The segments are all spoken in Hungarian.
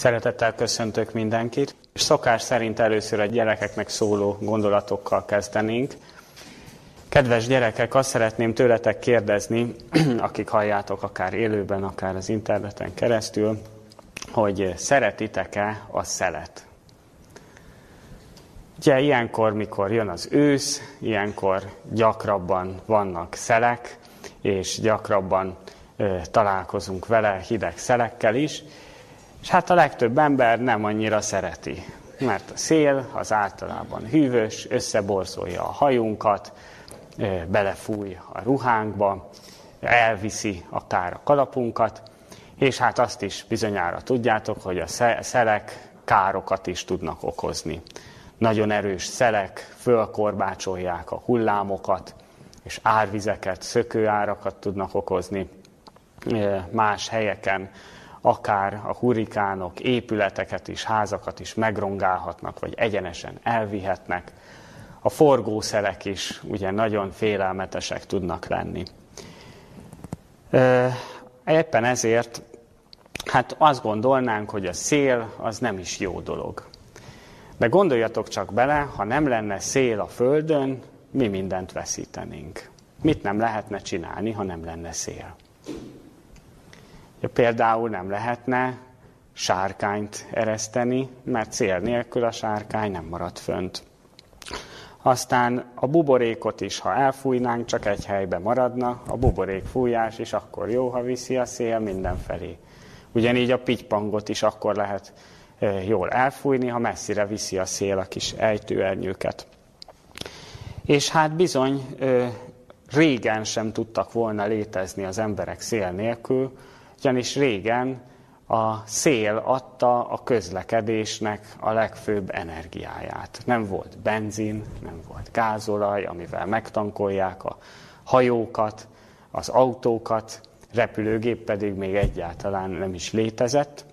Szeretettel köszöntök mindenkit, és szokás szerint először a gyerekeknek szóló gondolatokkal kezdenénk. Kedves gyerekek, azt szeretném tőletek kérdezni, akik halljátok akár élőben, akár az interneten keresztül, hogy szeretitek-e a szelet? Ugye ilyenkor, mikor jön az ősz, ilyenkor gyakrabban vannak szelek, és gyakrabban ö, találkozunk vele hideg szelekkel is, és hát a legtöbb ember nem annyira szereti, mert a szél az általában hűvös, összeborzolja a hajunkat, belefúj a ruhánkba, elviszi akár a kalapunkat, és hát azt is bizonyára tudjátok, hogy a szelek károkat is tudnak okozni. Nagyon erős szelek fölkorbácsolják a hullámokat, és árvizeket, szökőárakat tudnak okozni más helyeken akár a hurikánok épületeket is, házakat is megrongálhatnak, vagy egyenesen elvihetnek. A forgószelek is ugye nagyon félelmetesek tudnak lenni. Éppen ezért hát azt gondolnánk, hogy a szél az nem is jó dolog. De gondoljatok csak bele, ha nem lenne szél a Földön, mi mindent veszítenénk. Mit nem lehetne csinálni, ha nem lenne szél? Például nem lehetne sárkányt ereszteni, mert cél nélkül a sárkány nem marad fönt. Aztán a buborékot is, ha elfújnánk, csak egy helybe maradna, a buborék fújás is akkor jó, ha viszi a szél mindenfelé. Ugyanígy a pitypangot is akkor lehet jól elfújni, ha messzire viszi a szél a kis ejtőernyőket. És hát bizony régen sem tudtak volna létezni az emberek szél nélkül, ugyanis régen a szél adta a közlekedésnek a legfőbb energiáját. Nem volt benzin, nem volt gázolaj, amivel megtankolják a hajókat, az autókat, repülőgép pedig még egyáltalán nem is létezett.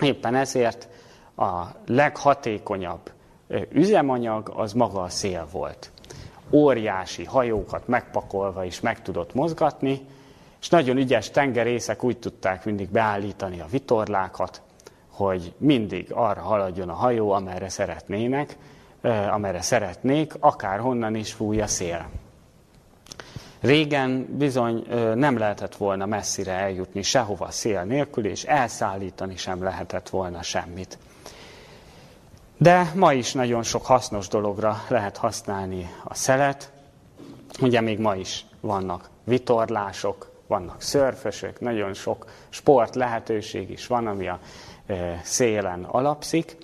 Éppen ezért a leghatékonyabb üzemanyag az maga a szél volt. Óriási hajókat megpakolva is meg tudott mozgatni, és nagyon ügyes tengerészek úgy tudták mindig beállítani a vitorlákat, hogy mindig arra haladjon a hajó, amerre szeretnének, amerre szeretnék, akár honnan is fúj a szél. Régen bizony nem lehetett volna messzire eljutni sehova szél nélkül, és elszállítani sem lehetett volna semmit. De ma is nagyon sok hasznos dologra lehet használni a szelet. Ugye még ma is vannak vitorlások, vannak szörfösök, nagyon sok sport lehetőség is van, ami a e, szélen alapszik,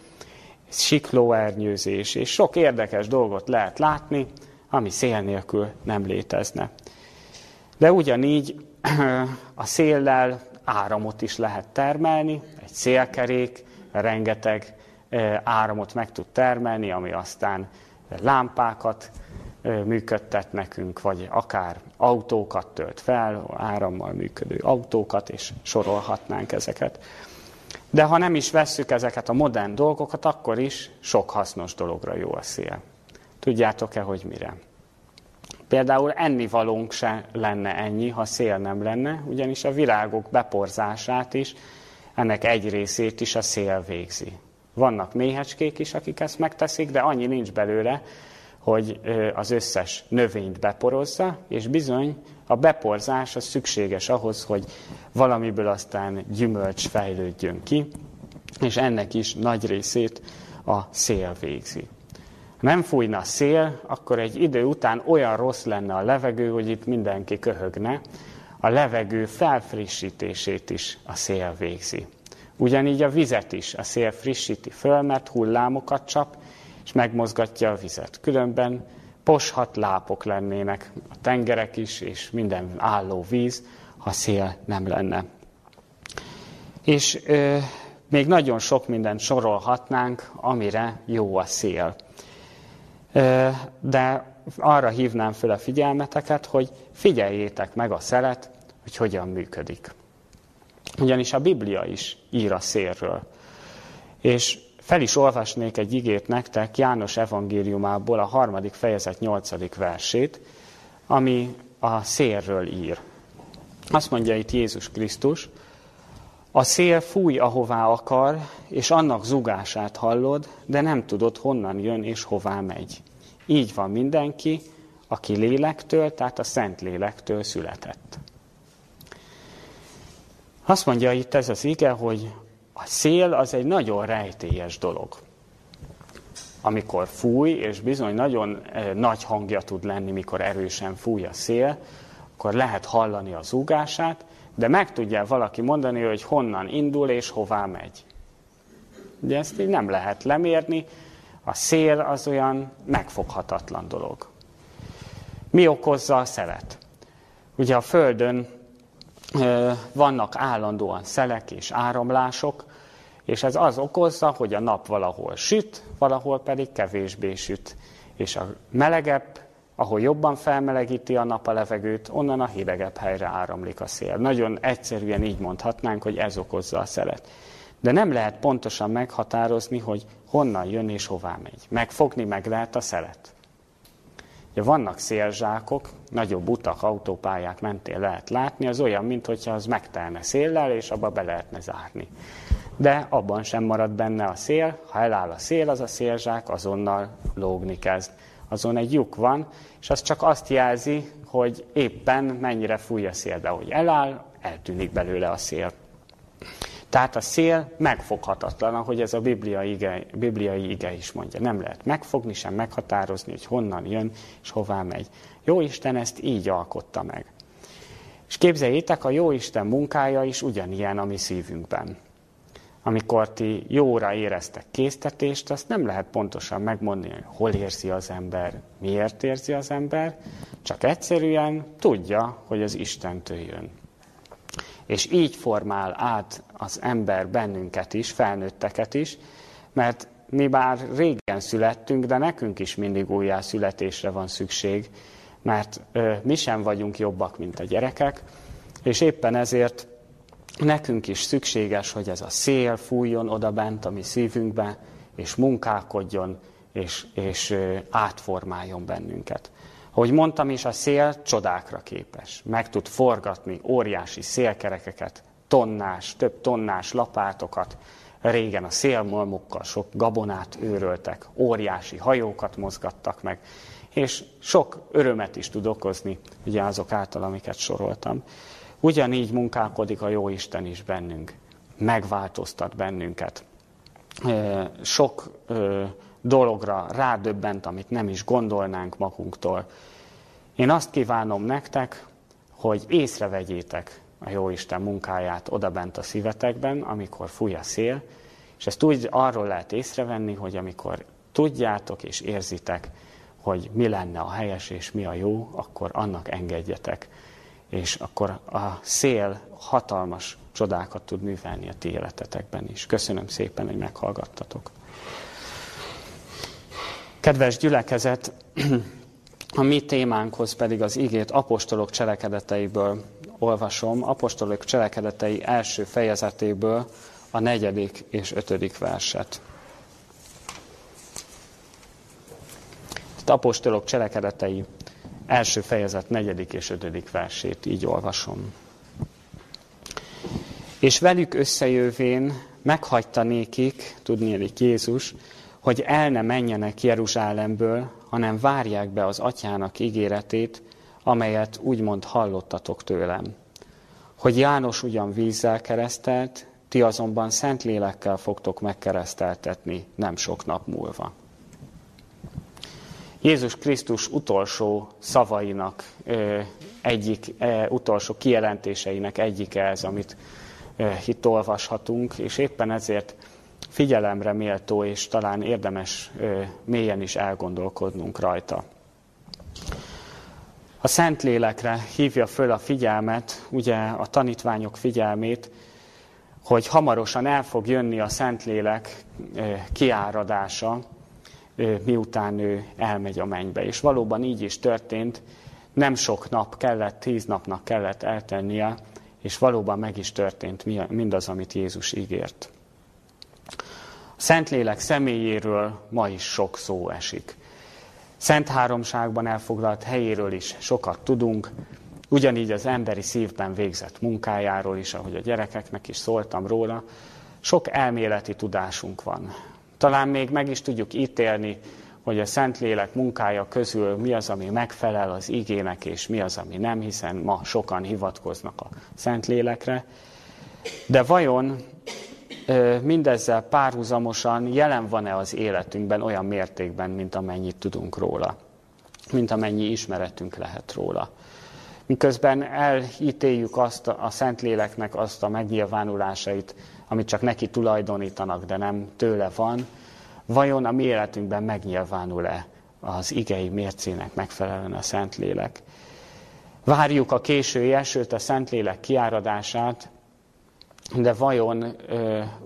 siklóernyőzés, és sok érdekes dolgot lehet látni, ami szél nélkül nem létezne. De ugyanígy a széllel áramot is lehet termelni, egy szélkerék rengeteg e, áramot meg tud termelni, ami aztán lámpákat működtet nekünk, vagy akár autókat tölt fel, árammal működő autókat, és sorolhatnánk ezeket. De ha nem is vesszük ezeket a modern dolgokat, akkor is sok hasznos dologra jó a szél. Tudjátok-e, hogy mire? Például ennivalónk se lenne ennyi, ha szél nem lenne, ugyanis a virágok beporzását is, ennek egy részét is a szél végzi. Vannak méhecskék is, akik ezt megteszik, de annyi nincs belőle, hogy az összes növényt beporozza, és bizony a beporzás az szükséges ahhoz, hogy valamiből aztán gyümölcs fejlődjön ki, és ennek is nagy részét a szél végzi. Ha nem fújna a szél, akkor egy idő után olyan rossz lenne a levegő, hogy itt mindenki köhögne. A levegő felfrissítését is a szél végzi. Ugyanígy a vizet is a szél frissíti föl, mert hullámokat csap, és megmozgatja a vizet. Különben poshat lápok lennének a tengerek is, és minden álló víz, ha szél nem lenne. És ö, még nagyon sok mindent sorolhatnánk, amire jó a szél. Ö, de arra hívnám fel a figyelmeteket, hogy figyeljétek meg a szelet, hogy hogyan működik. Ugyanis a Biblia is ír a szélről. És fel is olvasnék egy igét nektek János evangéliumából, a harmadik fejezet nyolcadik versét, ami a szélről ír. Azt mondja itt Jézus Krisztus, A szél fúj, ahová akar, és annak zugását hallod, de nem tudod, honnan jön és hová megy. Így van mindenki, aki lélektől, tehát a szent lélektől született. Azt mondja itt ez az ige, hogy a szél az egy nagyon rejtélyes dolog. Amikor fúj, és bizony nagyon eh, nagy hangja tud lenni, mikor erősen fúj a szél, akkor lehet hallani az zúgását, de meg tudja valaki mondani, hogy honnan indul és hová megy. Ugye ezt így nem lehet lemérni, a szél az olyan megfoghatatlan dolog. Mi okozza a szelet? Ugye a Földön vannak állandóan szelek és áramlások, és ez az okozza, hogy a nap valahol süt, valahol pedig kevésbé süt. És a melegebb, ahol jobban felmelegíti a nap a levegőt, onnan a hidegebb helyre áramlik a szél. Nagyon egyszerűen így mondhatnánk, hogy ez okozza a szelet. De nem lehet pontosan meghatározni, hogy honnan jön és hová megy. Megfogni meg lehet a szelet. Ugye vannak szélzsákok, nagyobb utak, autópályák mentén lehet látni, az olyan, mintha az megtelne széllel, és abba be lehetne zárni. De abban sem marad benne a szél, ha eláll a szél, az a szélzsák azonnal lógni kezd. Azon egy lyuk van, és az csak azt jelzi, hogy éppen mennyire fúj a szél, de hogy eláll, eltűnik belőle a szél. Tehát a szél megfoghatatlan, ahogy ez a bibliai ige, bibliai ige is mondja. Nem lehet megfogni, sem meghatározni, hogy honnan jön és hová megy. Jó Isten ezt így alkotta meg. És képzeljétek, a jó Isten munkája is ugyanilyen a mi szívünkben. Amikor ti jóra éreztek késztetést, azt nem lehet pontosan megmondani, hogy hol érzi az ember, miért érzi az ember, csak egyszerűen tudja, hogy az Istentől jön. És így formál át az ember bennünket is, felnőtteket is, mert mi bár régen születtünk, de nekünk is mindig újjászületésre van szükség, mert ö, mi sem vagyunk jobbak, mint a gyerekek, és éppen ezért nekünk is szükséges, hogy ez a szél fújjon oda bent a mi szívünkbe, és munkálkodjon, és, és ö, átformáljon bennünket. Ahogy mondtam is, a szél csodákra képes. Meg tud forgatni óriási szélkerekeket, tonnás, több tonnás lapátokat. Régen a szélmalmokkal sok gabonát őröltek, óriási hajókat mozgattak meg, és sok örömet is tud okozni, ugye azok által, amiket soroltam. Ugyanígy munkálkodik a jó Isten is bennünk, megváltoztat bennünket. Sok dologra rádöbbent, amit nem is gondolnánk magunktól. Én azt kívánom nektek, hogy észrevegyétek a Jóisten munkáját odabent a szívetekben, amikor fúj a szél, és ezt úgy arról lehet észrevenni, hogy amikor tudjátok és érzitek, hogy mi lenne a helyes és mi a jó, akkor annak engedjetek. És akkor a szél hatalmas csodákat tud művelni a ti életetekben is. Köszönöm szépen, hogy meghallgattatok. Kedves gyülekezet, a mi témánkhoz pedig az igét apostolok cselekedeteiből olvasom, apostolok cselekedetei első fejezetéből a negyedik és ötödik verset. Itt apostolok cselekedetei első fejezet negyedik és ötödik versét így olvasom. És velük összejövén meghagyta nékik, tudnélik Jézus, hogy el ne menjenek Jeruzsálemből, hanem várják be az atyának ígéretét, amelyet úgymond hallottatok tőlem. Hogy János ugyan vízzel keresztelt, ti azonban szent lélekkel fogtok megkereszteltetni nem sok nap múlva. Jézus Krisztus utolsó szavainak egyik, utolsó kijelentéseinek egyike ez, amit itt olvashatunk, és éppen ezért figyelemre méltó, és talán érdemes mélyen is elgondolkodnunk rajta. A Szentlélekre hívja föl a figyelmet, ugye a tanítványok figyelmét, hogy hamarosan el fog jönni a Szentlélek kiáradása, miután ő elmegy a mennybe. És valóban így is történt, nem sok nap kellett, tíz napnak kellett eltennie, és valóban meg is történt mindaz, amit Jézus ígért. A Szentlélek személyéről ma is sok szó esik. Szent Háromságban elfoglalt helyéről is sokat tudunk, Ugyanígy az emberi szívben végzett munkájáról is, ahogy a gyerekeknek is szóltam róla, sok elméleti tudásunk van. Talán még meg is tudjuk ítélni, hogy a Szentlélek munkája közül mi az, ami megfelel az igének, és mi az, ami nem, hiszen ma sokan hivatkoznak a Szentlélekre. De vajon mindezzel párhuzamosan jelen van-e az életünkben olyan mértékben, mint amennyit tudunk róla, mint amennyi ismeretünk lehet róla? Miközben elítéljük azt a Szentléleknek azt a megnyilvánulásait, amit csak neki tulajdonítanak, de nem tőle van, vajon a mi életünkben megnyilvánul-e az igei mércének megfelelően a Szentlélek? Várjuk a késői esőt, a Szentlélek kiáradását, de vajon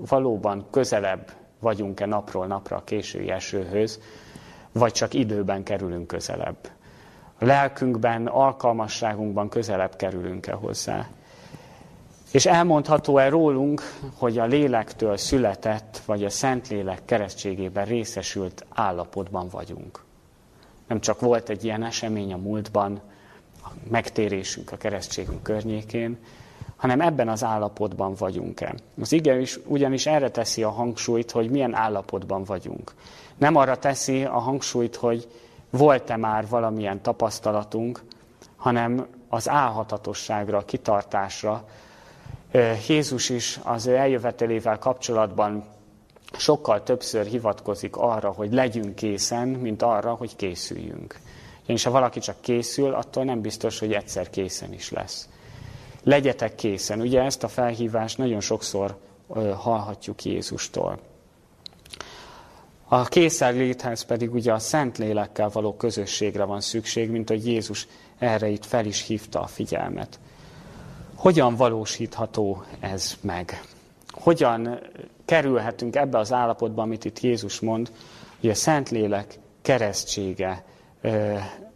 valóban közelebb vagyunk-e napról napra a késői esőhöz, vagy csak időben kerülünk közelebb? A lelkünkben, alkalmasságunkban közelebb kerülünk-e hozzá? És elmondható-e rólunk, hogy a lélektől született, vagy a Szentlélek keresztségében részesült állapotban vagyunk? Nem csak volt egy ilyen esemény a múltban, a megtérésünk a keresztségünk környékén, hanem ebben az állapotban vagyunk-e. Az ige is ugyanis erre teszi a hangsúlyt, hogy milyen állapotban vagyunk. Nem arra teszi a hangsúlyt, hogy volt-e már valamilyen tapasztalatunk, hanem az álhatatosságra, kitartásra, Jézus is az ő eljövetelével kapcsolatban sokkal többször hivatkozik arra, hogy legyünk készen, mint arra, hogy készüljünk. És ha valaki csak készül, attól nem biztos, hogy egyszer készen is lesz. Legyetek készen. Ugye ezt a felhívást nagyon sokszor hallhatjuk Jézustól. A készenléthez pedig ugye a szent lélekkel való közösségre van szükség, mint hogy Jézus erre itt fel is hívta a figyelmet. Hogyan valósítható ez meg? Hogyan kerülhetünk ebbe az állapotba, amit itt Jézus mond, hogy a Szentlélek keresztsége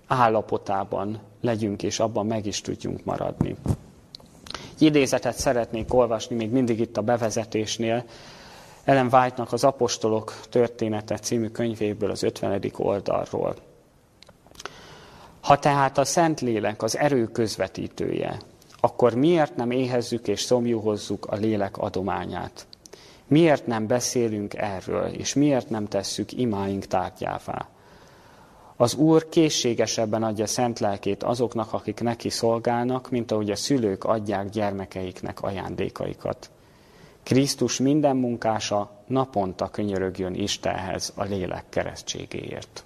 állapotában legyünk, és abban meg is tudjunk maradni. Idézetet szeretnék olvasni, még mindig itt a bevezetésnél, Ellen White-nak az Apostolok története című könyvéből az 50. oldalról. Ha tehát a Szentlélek az erő közvetítője, akkor miért nem éhezzük és szomjúhozzuk a lélek adományát? Miért nem beszélünk erről, és miért nem tesszük imáink tárgyává? Az Úr készségesebben adja szent lelkét azoknak, akik neki szolgálnak, mint ahogy a szülők adják gyermekeiknek ajándékaikat. Krisztus minden munkása naponta könyörögjön Istenhez a lélek keresztségéért.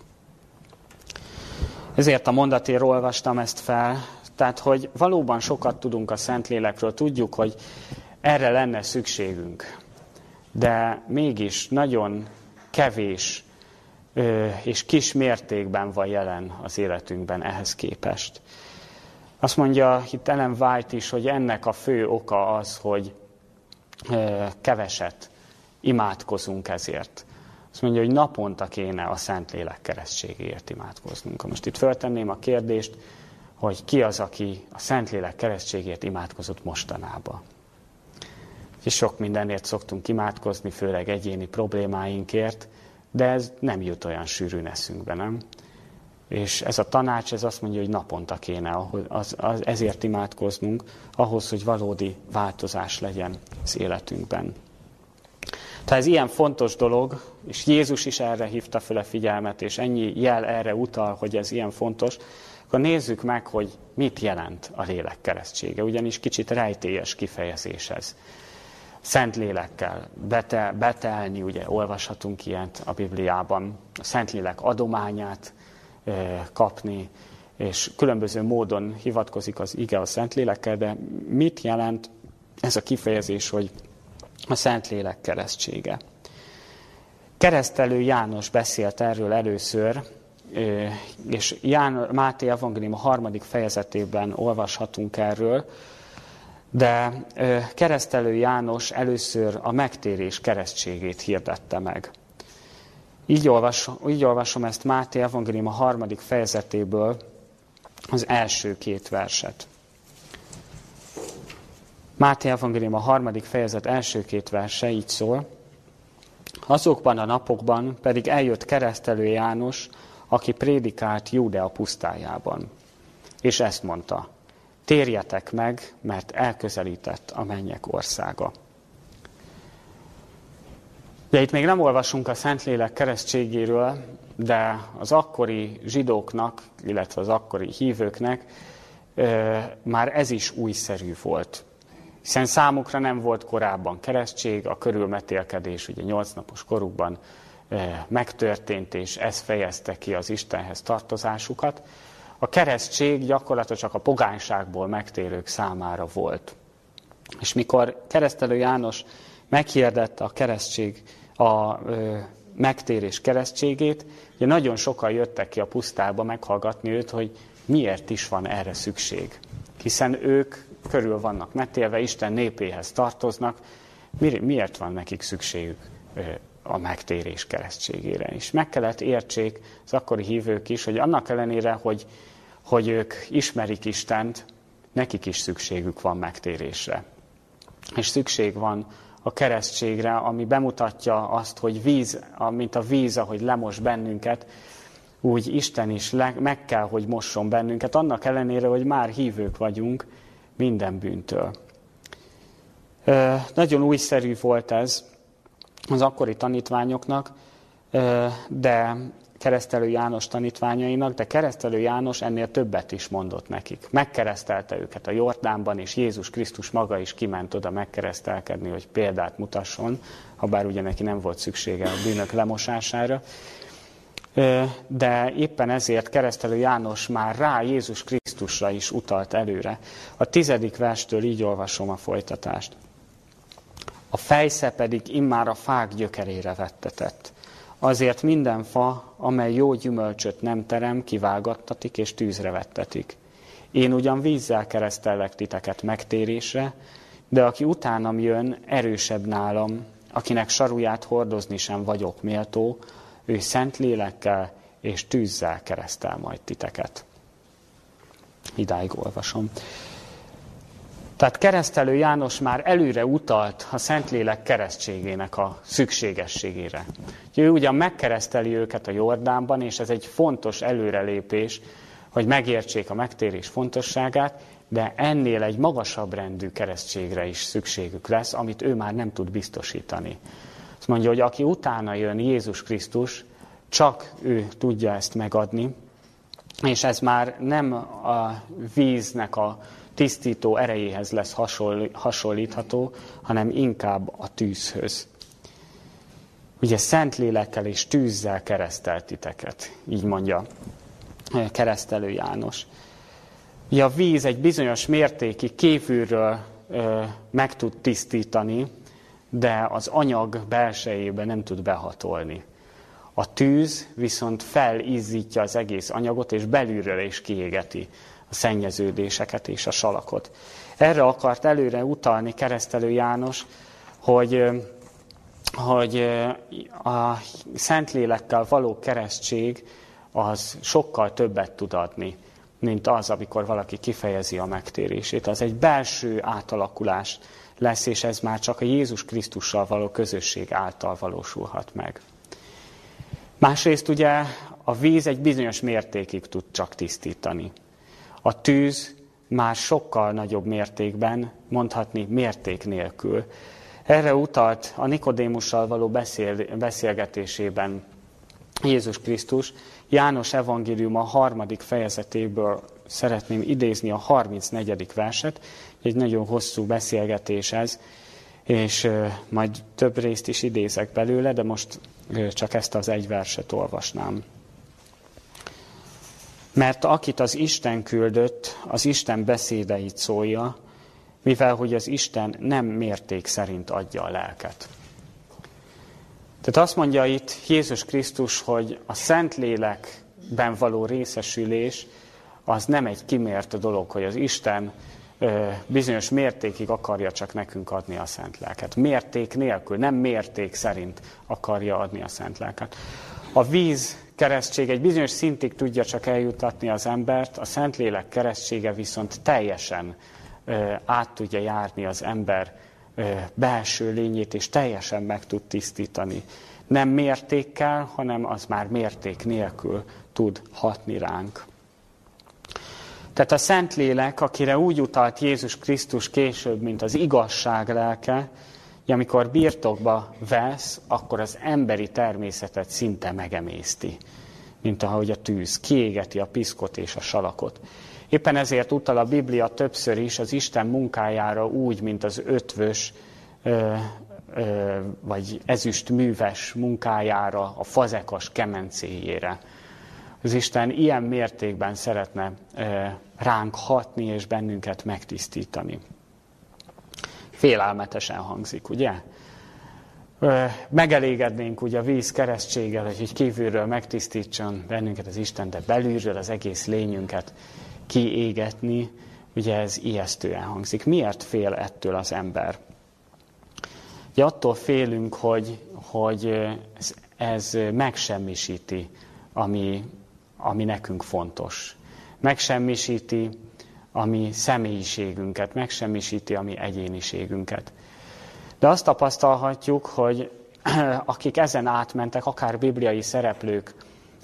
Ezért a mondatért olvastam ezt fel, tehát, hogy valóban sokat tudunk a Szentlélekről, tudjuk, hogy erre lenne szükségünk. De mégis nagyon kevés és kis mértékben van jelen az életünkben ehhez képest. Azt mondja itt Ellen White is, hogy ennek a fő oka az, hogy keveset imádkozunk ezért. Azt mondja, hogy naponta kéne a Szentlélek keresztségéért imádkoznunk. Most itt föltenném a kérdést, hogy ki az, aki a Szentlélek keresztségért imádkozott mostanába. És sok mindenért szoktunk imádkozni, főleg egyéni problémáinkért, de ez nem jut olyan sűrűn eszünkbe, nem? És ez a tanács, ez azt mondja, hogy naponta kéne az, az, ezért imádkoznunk, ahhoz, hogy valódi változás legyen az életünkben. Tehát ez ilyen fontos dolog, és Jézus is erre hívta fel a figyelmet, és ennyi jel erre utal, hogy ez ilyen fontos, akkor nézzük meg, hogy mit jelent a lélek keresztsége, ugyanis kicsit rejtélyes kifejezés ez. Szent lélekkel bete, betelni, ugye olvashatunk ilyet a Bibliában, a Szentlélek adományát kapni, és különböző módon hivatkozik az ige a Szentlélekkel, de mit jelent ez a kifejezés, hogy a Szentlélek keresztsége? Keresztelő János beszélt erről először, és Ján, Máté Evangélium a harmadik fejezetében olvashatunk erről, de keresztelő János először a megtérés keresztségét hirdette meg. Így, olvas, így olvasom ezt Máté Evangélium a harmadik fejezetéből, az első két verset. Máté Evangélium a harmadik fejezet első két verse így szól. Azokban a napokban pedig eljött keresztelő János, aki prédikált Júdea pusztájában. És ezt mondta, térjetek meg, mert elközelített a mennyek országa. De itt még nem olvasunk a Szentlélek keresztségéről, de az akkori zsidóknak, illetve az akkori hívőknek már ez is újszerű volt. Hiszen számukra nem volt korábban keresztség, a körülmetélkedés ugye nyolc napos korukban megtörtént, és ez fejezte ki az Istenhez tartozásukat. A keresztség gyakorlatilag csak a pogányságból megtérők számára volt. És mikor keresztelő János meghirdette a keresztség, a ö, megtérés keresztségét, ugye nagyon sokan jöttek ki a pusztába meghallgatni őt, hogy miért is van erre szükség. Hiszen ők körül vannak metélve, Isten népéhez tartoznak, miért van nekik szükségük a megtérés keresztségére is. Meg kellett értsék az akkori hívők is, hogy annak ellenére, hogy, hogy ők ismerik Istent, nekik is szükségük van megtérésre. És szükség van a keresztségre, ami bemutatja azt, hogy víz, mint a víz, ahogy lemos bennünket, úgy Isten is le, meg kell, hogy mosson bennünket, annak ellenére, hogy már hívők vagyunk minden bűntől. Ö, nagyon újszerű volt ez az akkori tanítványoknak, de keresztelő János tanítványainak, de keresztelő János ennél többet is mondott nekik. Megkeresztelte őket a Jordánban, és Jézus Krisztus maga is kiment oda megkeresztelkedni, hogy példát mutasson, ha bár ugye neki nem volt szüksége a bűnök lemosására de éppen ezért keresztelő János már rá Jézus Krisztusra is utalt előre. A tizedik verstől így olvasom a folytatást. A fejsze pedig immár a fák gyökerére vettetett. Azért minden fa, amely jó gyümölcsöt nem terem, kivágattatik és tűzre vettetik. Én ugyan vízzel keresztellek titeket megtérésre, de aki utánam jön, erősebb nálam, akinek saruját hordozni sem vagyok méltó, ő szent lélekkel és tűzzel keresztel majd titeket. Idáig olvasom. Tehát keresztelő János már előre utalt a Szentlélek keresztségének a szükségességére. Ő ugyan megkereszteli őket a Jordánban, és ez egy fontos előrelépés, hogy megértsék a megtérés fontosságát, de ennél egy magasabb rendű keresztségre is szükségük lesz, amit ő már nem tud biztosítani. Azt mondja, hogy aki utána jön Jézus Krisztus, csak ő tudja ezt megadni, és ez már nem a víznek a tisztító erejéhez lesz hasonlítható, hanem inkább a tűzhöz. Ugye szent lélekkel és tűzzel keresztelt titeket, így mondja keresztelő János. Ugye a víz egy bizonyos mértékig kívülről ö, meg tud tisztítani, de az anyag belsejébe nem tud behatolni. A tűz viszont felízzítja az egész anyagot, és belülről is kiégeti a szennyeződéseket és a salakot. Erre akart előre utalni keresztelő János, hogy, hogy a Szentlélekkel való keresztség az sokkal többet tud adni, mint az, amikor valaki kifejezi a megtérését. Az egy belső átalakulás lesz, és ez már csak a Jézus Krisztussal való közösség által valósulhat meg. Másrészt ugye a víz egy bizonyos mértékig tud csak tisztítani. A tűz már sokkal nagyobb mértékben, mondhatni mérték nélkül. Erre utalt a Nikodémussal való beszél, beszélgetésében Jézus Krisztus. János evangélium a harmadik fejezetéből szeretném idézni a 34. verset, egy nagyon hosszú beszélgetés ez, és majd több részt is idézek belőle, de most csak ezt az egy verset olvasnám. Mert akit az Isten küldött, az Isten beszédeit szólja, mivel hogy az Isten nem mérték szerint adja a lelket. Tehát azt mondja itt Jézus Krisztus, hogy a Szentlélekben való részesülés az nem egy kimért dolog, hogy az Isten bizonyos mértékig akarja csak nekünk adni a szent lelket. Mérték nélkül, nem mérték szerint akarja adni a szent lelket. A víz keresztség egy bizonyos szintig tudja csak eljutatni az embert, a Szentlélek keresztsége viszont teljesen át tudja járni az ember belső lényét, és teljesen meg tud tisztítani. Nem mértékkel, hanem az már mérték nélkül tud hatni ránk. Tehát a Szentlélek, akire úgy utalt Jézus Krisztus később, mint az igazság lelke, amikor birtokba vesz, akkor az emberi természetet szinte megemészti, mint ahogy a tűz kiégeti a piszkot és a salakot. Éppen ezért utal a Biblia többször is az Isten munkájára úgy, mint az ötvös ö, ö, vagy ezüst műves munkájára, a fazekas kemencéjére. Az Isten ilyen mértékben szeretne ö, ránk hatni és bennünket megtisztítani. Félelmetesen hangzik, ugye? megelégednénk ugye a víz keresztséggel, hogy kívülről megtisztítson bennünket az Isten, de belülről az egész lényünket kiégetni, ugye ez ijesztően hangzik. Miért fél ettől az ember? Ugye attól félünk, hogy, hogy ez, ez megsemmisíti, ami, ami nekünk fontos. Megsemmisíti a mi személyiségünket, megsemmisíti a mi egyéniségünket. De azt tapasztalhatjuk, hogy akik ezen átmentek, akár bibliai szereplők,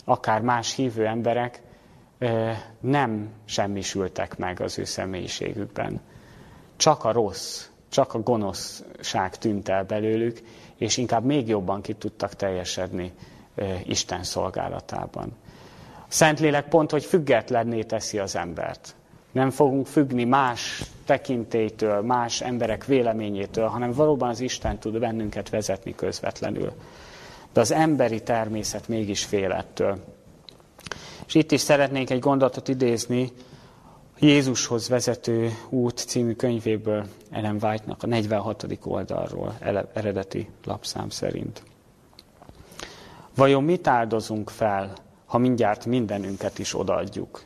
akár más hívő emberek, nem semmisültek meg az ő személyiségükben. Csak a rossz, csak a gonoszság tűnt el belőlük, és inkább még jobban ki tudtak teljesedni Isten szolgálatában. Szentlélek pont, hogy függetlenné teszi az embert. Nem fogunk függni más tekintélytől, más emberek véleményétől, hanem valóban az Isten tud bennünket vezetni közvetlenül. De az emberi természet mégis fél ettől. És itt is szeretnénk egy gondolatot idézni Jézushoz vezető út című könyvéből, Ellen White-nak a 46. oldalról, eredeti lapszám szerint. Vajon mit áldozunk fel, ha mindjárt mindenünket is odaadjuk?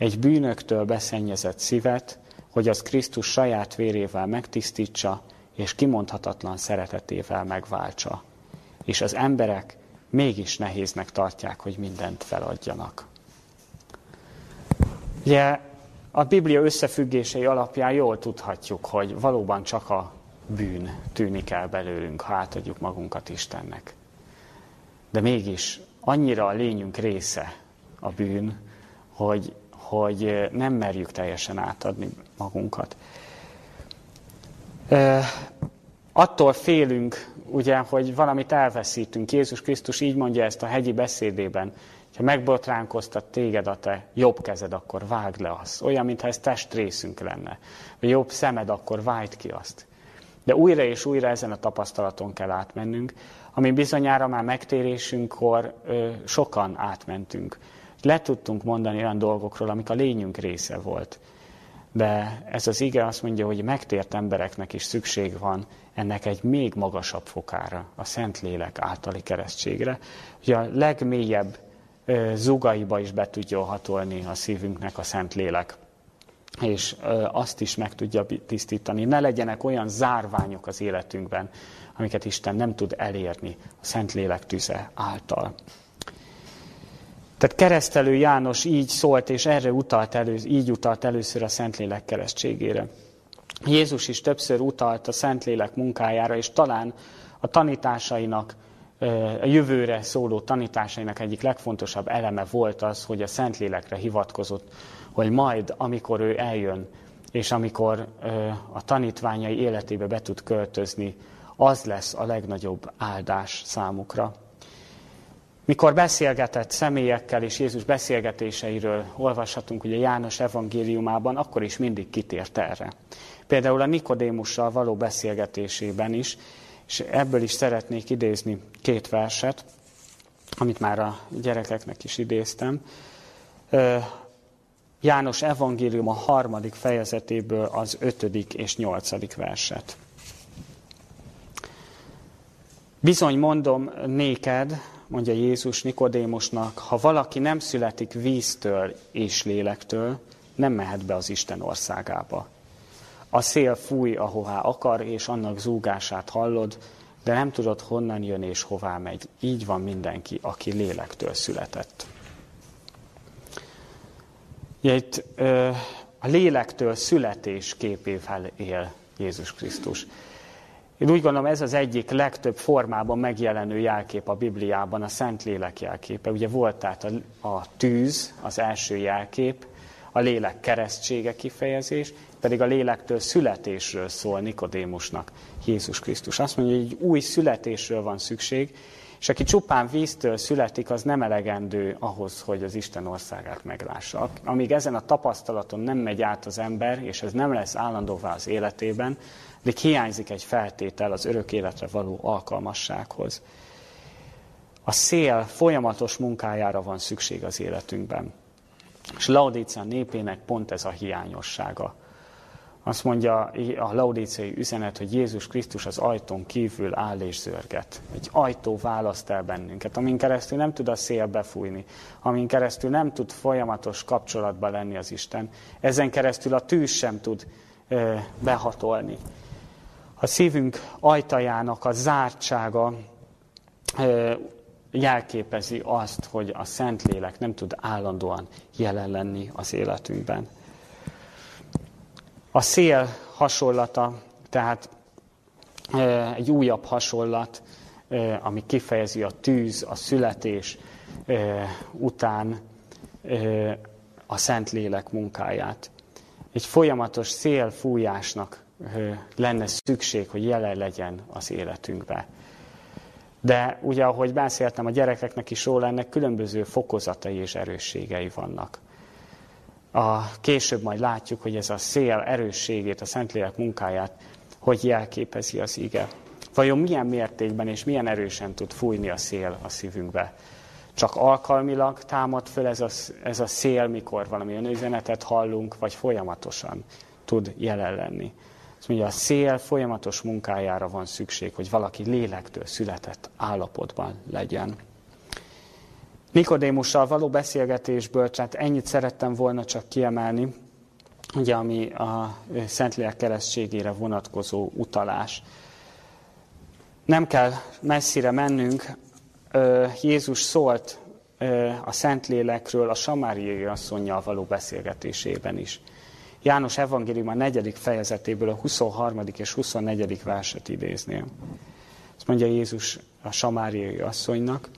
Egy bűnöktől beszennyezett szívet, hogy az Krisztus saját vérével megtisztítsa, és kimondhatatlan szeretetével megváltsa. És az emberek mégis nehéznek tartják, hogy mindent feladjanak. Ugye a Biblia összefüggései alapján jól tudhatjuk, hogy valóban csak a bűn tűnik el belőlünk, ha átadjuk magunkat Istennek. De mégis annyira a lényünk része a bűn, hogy, hogy nem merjük teljesen átadni magunkat. Attól félünk, ugye, hogy valamit elveszítünk. Jézus Krisztus így mondja ezt a hegyi beszédében, ha megbotránkoztat téged a te jobb kezed, akkor vágd le azt. Olyan, mintha ez testrészünk lenne. Vagy jobb szemed, akkor vágd ki azt. De újra és újra ezen a tapasztalaton kell átmennünk, ami bizonyára már megtérésünkkor ö, sokan átmentünk. Le tudtunk mondani olyan dolgokról, amik a lényünk része volt. De ez az ige azt mondja, hogy megtért embereknek is szükség van ennek egy még magasabb fokára, a Szentlélek általi keresztségre. Ugye a legmélyebb zugaiba is be tudja hatolni a szívünknek a Szentlélek és azt is meg tudja tisztítani. Ne legyenek olyan zárványok az életünkben, amiket Isten nem tud elérni a Szentlélek tüze által. Tehát keresztelő János így szólt, és erre utalt elő, így utalt először a Szentlélek keresztségére. Jézus is többször utalt a Szentlélek munkájára, és talán a tanításainak, a jövőre szóló tanításainak egyik legfontosabb eleme volt az, hogy a Szentlélekre hivatkozott, hogy majd, amikor ő eljön, és amikor a tanítványai életébe be tud költözni, az lesz a legnagyobb áldás számukra. Mikor beszélgetett személyekkel és Jézus beszélgetéseiről olvashatunk ugye János evangéliumában, akkor is mindig kitért erre. Például a Nikodémussal való beszélgetésében is, és ebből is szeretnék idézni két verset, amit már a gyerekeknek is idéztem. János evangélium a harmadik fejezetéből az ötödik és nyolcadik verset. Bizony mondom néked, mondja Jézus Nikodémusnak, ha valaki nem születik víztől és lélektől, nem mehet be az Isten országába. A szél fúj, ahová akar, és annak zúgását hallod, de nem tudod, honnan jön és hová megy. Így van mindenki, aki lélektől született. Ja, itt a lélektől születés képével él Jézus Krisztus. Én úgy gondolom, ez az egyik legtöbb formában megjelenő jelkép a Bibliában, a Szentlélek jelképe. Ugye volt tehát a, a tűz, az első jelkép, a lélek keresztsége kifejezés, pedig a lélektől születésről szól Nikodémusnak Jézus Krisztus. Azt mondja, hogy egy új születésről van szükség, és aki csupán víztől születik, az nem elegendő ahhoz, hogy az Isten országát meglássa. Amíg ezen a tapasztalaton nem megy át az ember, és ez nem lesz állandóvá az életében, de hiányzik egy feltétel az örök életre való alkalmassághoz. A szél folyamatos munkájára van szükség az életünkben. És Laodicea népének pont ez a hiányossága. Azt mondja a laudíciai üzenet, hogy Jézus Krisztus az ajtón kívül áll és zörget. Egy ajtó választ el bennünket, amin keresztül nem tud a szél befújni, amin keresztül nem tud folyamatos kapcsolatban lenni az Isten. Ezen keresztül a tűz sem tud ö, behatolni. A szívünk ajtajának a zártsága jelképezi azt, hogy a Szentlélek nem tud állandóan jelen lenni az életünkben. A szél hasonlata, tehát egy újabb hasonlat, ami kifejezi a tűz, a születés után a Szentlélek munkáját. Egy folyamatos szélfújásnak lenne szükség, hogy jelen legyen az életünkbe. De ugye, ahogy beszéltem, a gyerekeknek is róla, ennek különböző fokozatai és erősségei vannak. A, később majd látjuk, hogy ez a szél erősségét, a Szentlélek munkáját, hogy jelképezi az ige. Vajon milyen mértékben és milyen erősen tud fújni a szél a szívünkbe? Csak alkalmilag támad föl ez a, ez a szél, mikor valami önüzenetet hallunk, vagy folyamatosan tud jelen lenni. Azt mondja, a szél folyamatos munkájára van szükség, hogy valaki lélektől született állapotban legyen. Nikodémussal való beszélgetésből, tehát ennyit szerettem volna csak kiemelni, ugye, ami a Szentlélek keresztségére vonatkozó utalás. Nem kell messzire mennünk, Jézus szólt a Szentlélekről a Samáriai asszonynal való beszélgetésében is. János evangélium a negyedik fejezetéből a 23. és 24. verset idézném. Azt mondja Jézus a samáriai asszonynak,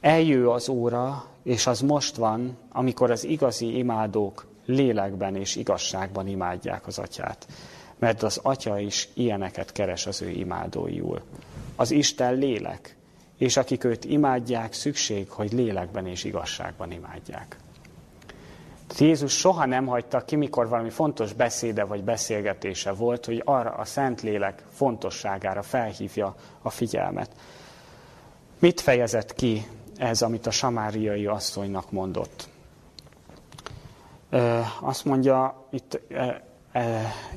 eljő az óra, és az most van, amikor az igazi imádók lélekben és igazságban imádják az atyát. Mert az atya is ilyeneket keres az ő imádóiul. Az Isten lélek, és akik őt imádják, szükség, hogy lélekben és igazságban imádják. Jézus soha nem hagyta ki, mikor valami fontos beszéde vagy beszélgetése volt, hogy arra a Szentlélek fontosságára felhívja a figyelmet. Mit fejezett ki ez, amit a samáriai asszonynak mondott? Azt mondja itt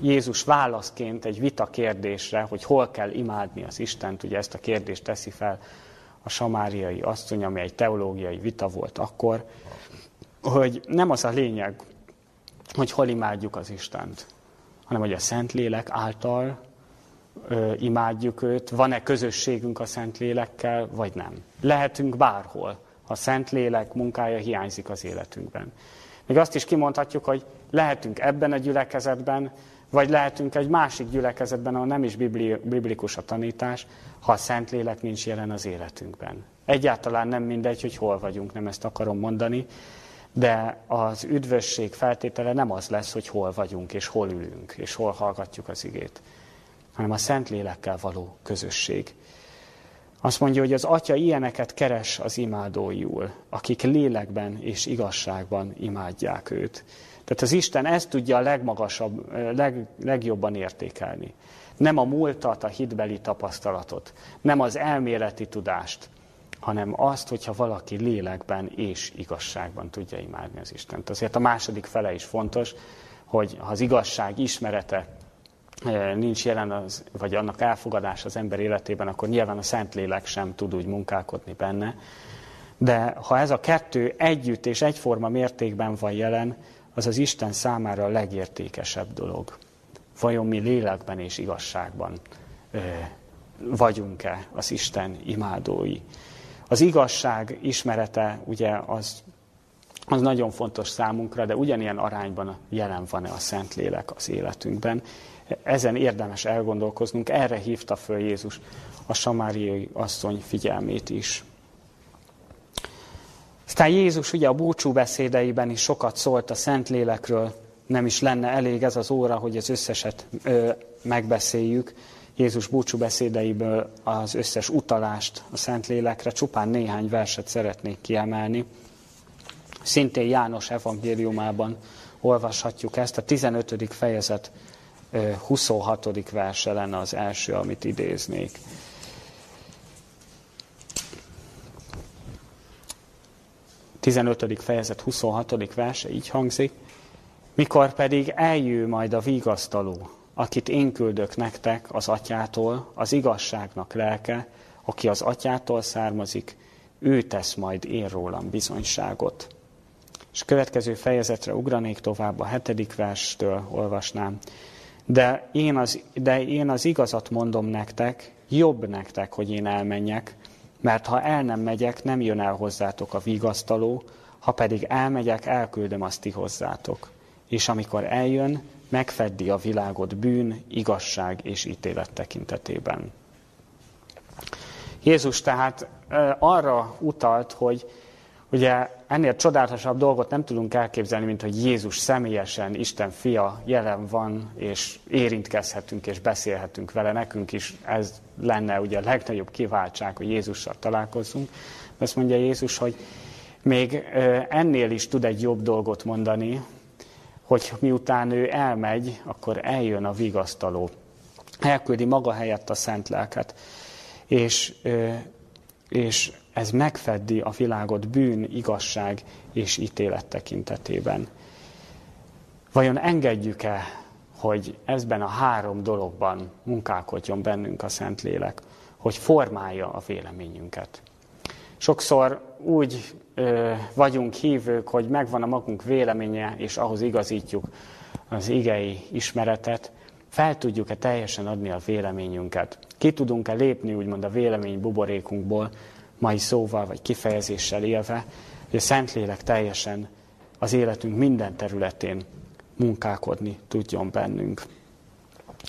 Jézus válaszként egy vita kérdésre, hogy hol kell imádni az Istent, ugye ezt a kérdést teszi fel a samáriai asszony, ami egy teológiai vita volt akkor, hogy nem az a lényeg, hogy hol imádjuk az Istent, hanem hogy a Szentlélek által ö, imádjuk őt, van-e közösségünk a Szentlélekkel, vagy nem. Lehetünk bárhol, ha a Szentlélek munkája hiányzik az életünkben. Még azt is kimondhatjuk, hogy lehetünk ebben a gyülekezetben, vagy lehetünk egy másik gyülekezetben, ahol nem is bibli, biblikus a tanítás, ha a Szentlélek nincs jelen az életünkben. Egyáltalán nem mindegy, hogy hol vagyunk, nem ezt akarom mondani, de az üdvösség feltétele nem az lesz, hogy hol vagyunk, és hol ülünk, és hol hallgatjuk az igét, hanem a Szent Lélekkel való közösség. Azt mondja, hogy az Atya ilyeneket keres az imádóiul, akik lélekben és igazságban imádják őt. Tehát az Isten ezt tudja a legmagasabb, leg, legjobban értékelni. Nem a múltat, a hitbeli tapasztalatot, nem az elméleti tudást, hanem azt, hogyha valaki lélekben és igazságban tudja imádni az Istent. Azért a második fele is fontos, hogy ha az igazság ismerete eh, nincs jelen, az, vagy annak elfogadás az ember életében, akkor nyilván a Szentlélek sem tud úgy munkálkodni benne. De ha ez a kettő együtt és egyforma mértékben van jelen, az az Isten számára a legértékesebb dolog. Vajon mi lélekben és igazságban eh, vagyunk-e az Isten imádói? Az igazság ismerete ugye az, az nagyon fontos számunkra, de ugyanilyen arányban jelen van-e a Szentlélek az életünkben. Ezen érdemes elgondolkoznunk, erre hívta föl Jézus a samáriai asszony figyelmét is. Aztán Jézus ugye a búcsú beszédeiben is sokat szólt a Szentlélekről, nem is lenne elég ez az óra, hogy az összeset ö, megbeszéljük. Jézus búcsú beszédeiből az összes utalást a Szentlélekre, csupán néhány verset szeretnék kiemelni. Szintén János evangéliumában olvashatjuk ezt, a 15. fejezet 26. verse lenne az első, amit idéznék. 15. fejezet 26. verse így hangzik, mikor pedig eljő majd a vigasztaló, akit én küldök nektek az atyától, az igazságnak lelke, aki az atyától származik, ő tesz majd én rólam bizonyságot. És következő fejezetre ugranék tovább, a hetedik verstől olvasnám. De én, az, de én az igazat mondom nektek, jobb nektek, hogy én elmenjek, mert ha el nem megyek, nem jön el hozzátok a vigasztaló, ha pedig elmegyek, elküldöm azt ti hozzátok. És amikor eljön, megfeddi a világot bűn, igazság és ítélet tekintetében. Jézus tehát arra utalt, hogy ugye ennél csodálatosabb dolgot nem tudunk elképzelni, mint hogy Jézus személyesen, Isten fia jelen van, és érintkezhetünk, és beszélhetünk vele. Nekünk is ez lenne ugye a legnagyobb kiváltság, hogy Jézussal találkozunk. Azt mondja Jézus, hogy még ennél is tud egy jobb dolgot mondani, hogy miután ő elmegy, akkor eljön a vigasztaló. Elküldi maga helyett a szent lelket. És, és ez megfeddi a világot bűn, igazság és ítélet tekintetében. Vajon engedjük-e, hogy ezben a három dologban munkálkodjon bennünk a Szentlélek, hogy formálja a véleményünket? Sokszor úgy ö, vagyunk hívők, hogy megvan a magunk véleménye, és ahhoz igazítjuk az igei ismeretet, fel tudjuk-e teljesen adni a véleményünket? Ki tudunk-e lépni, úgymond a vélemény buborékunkból, mai szóval vagy kifejezéssel élve, hogy a Szentlélek teljesen az életünk minden területén munkálkodni tudjon bennünk.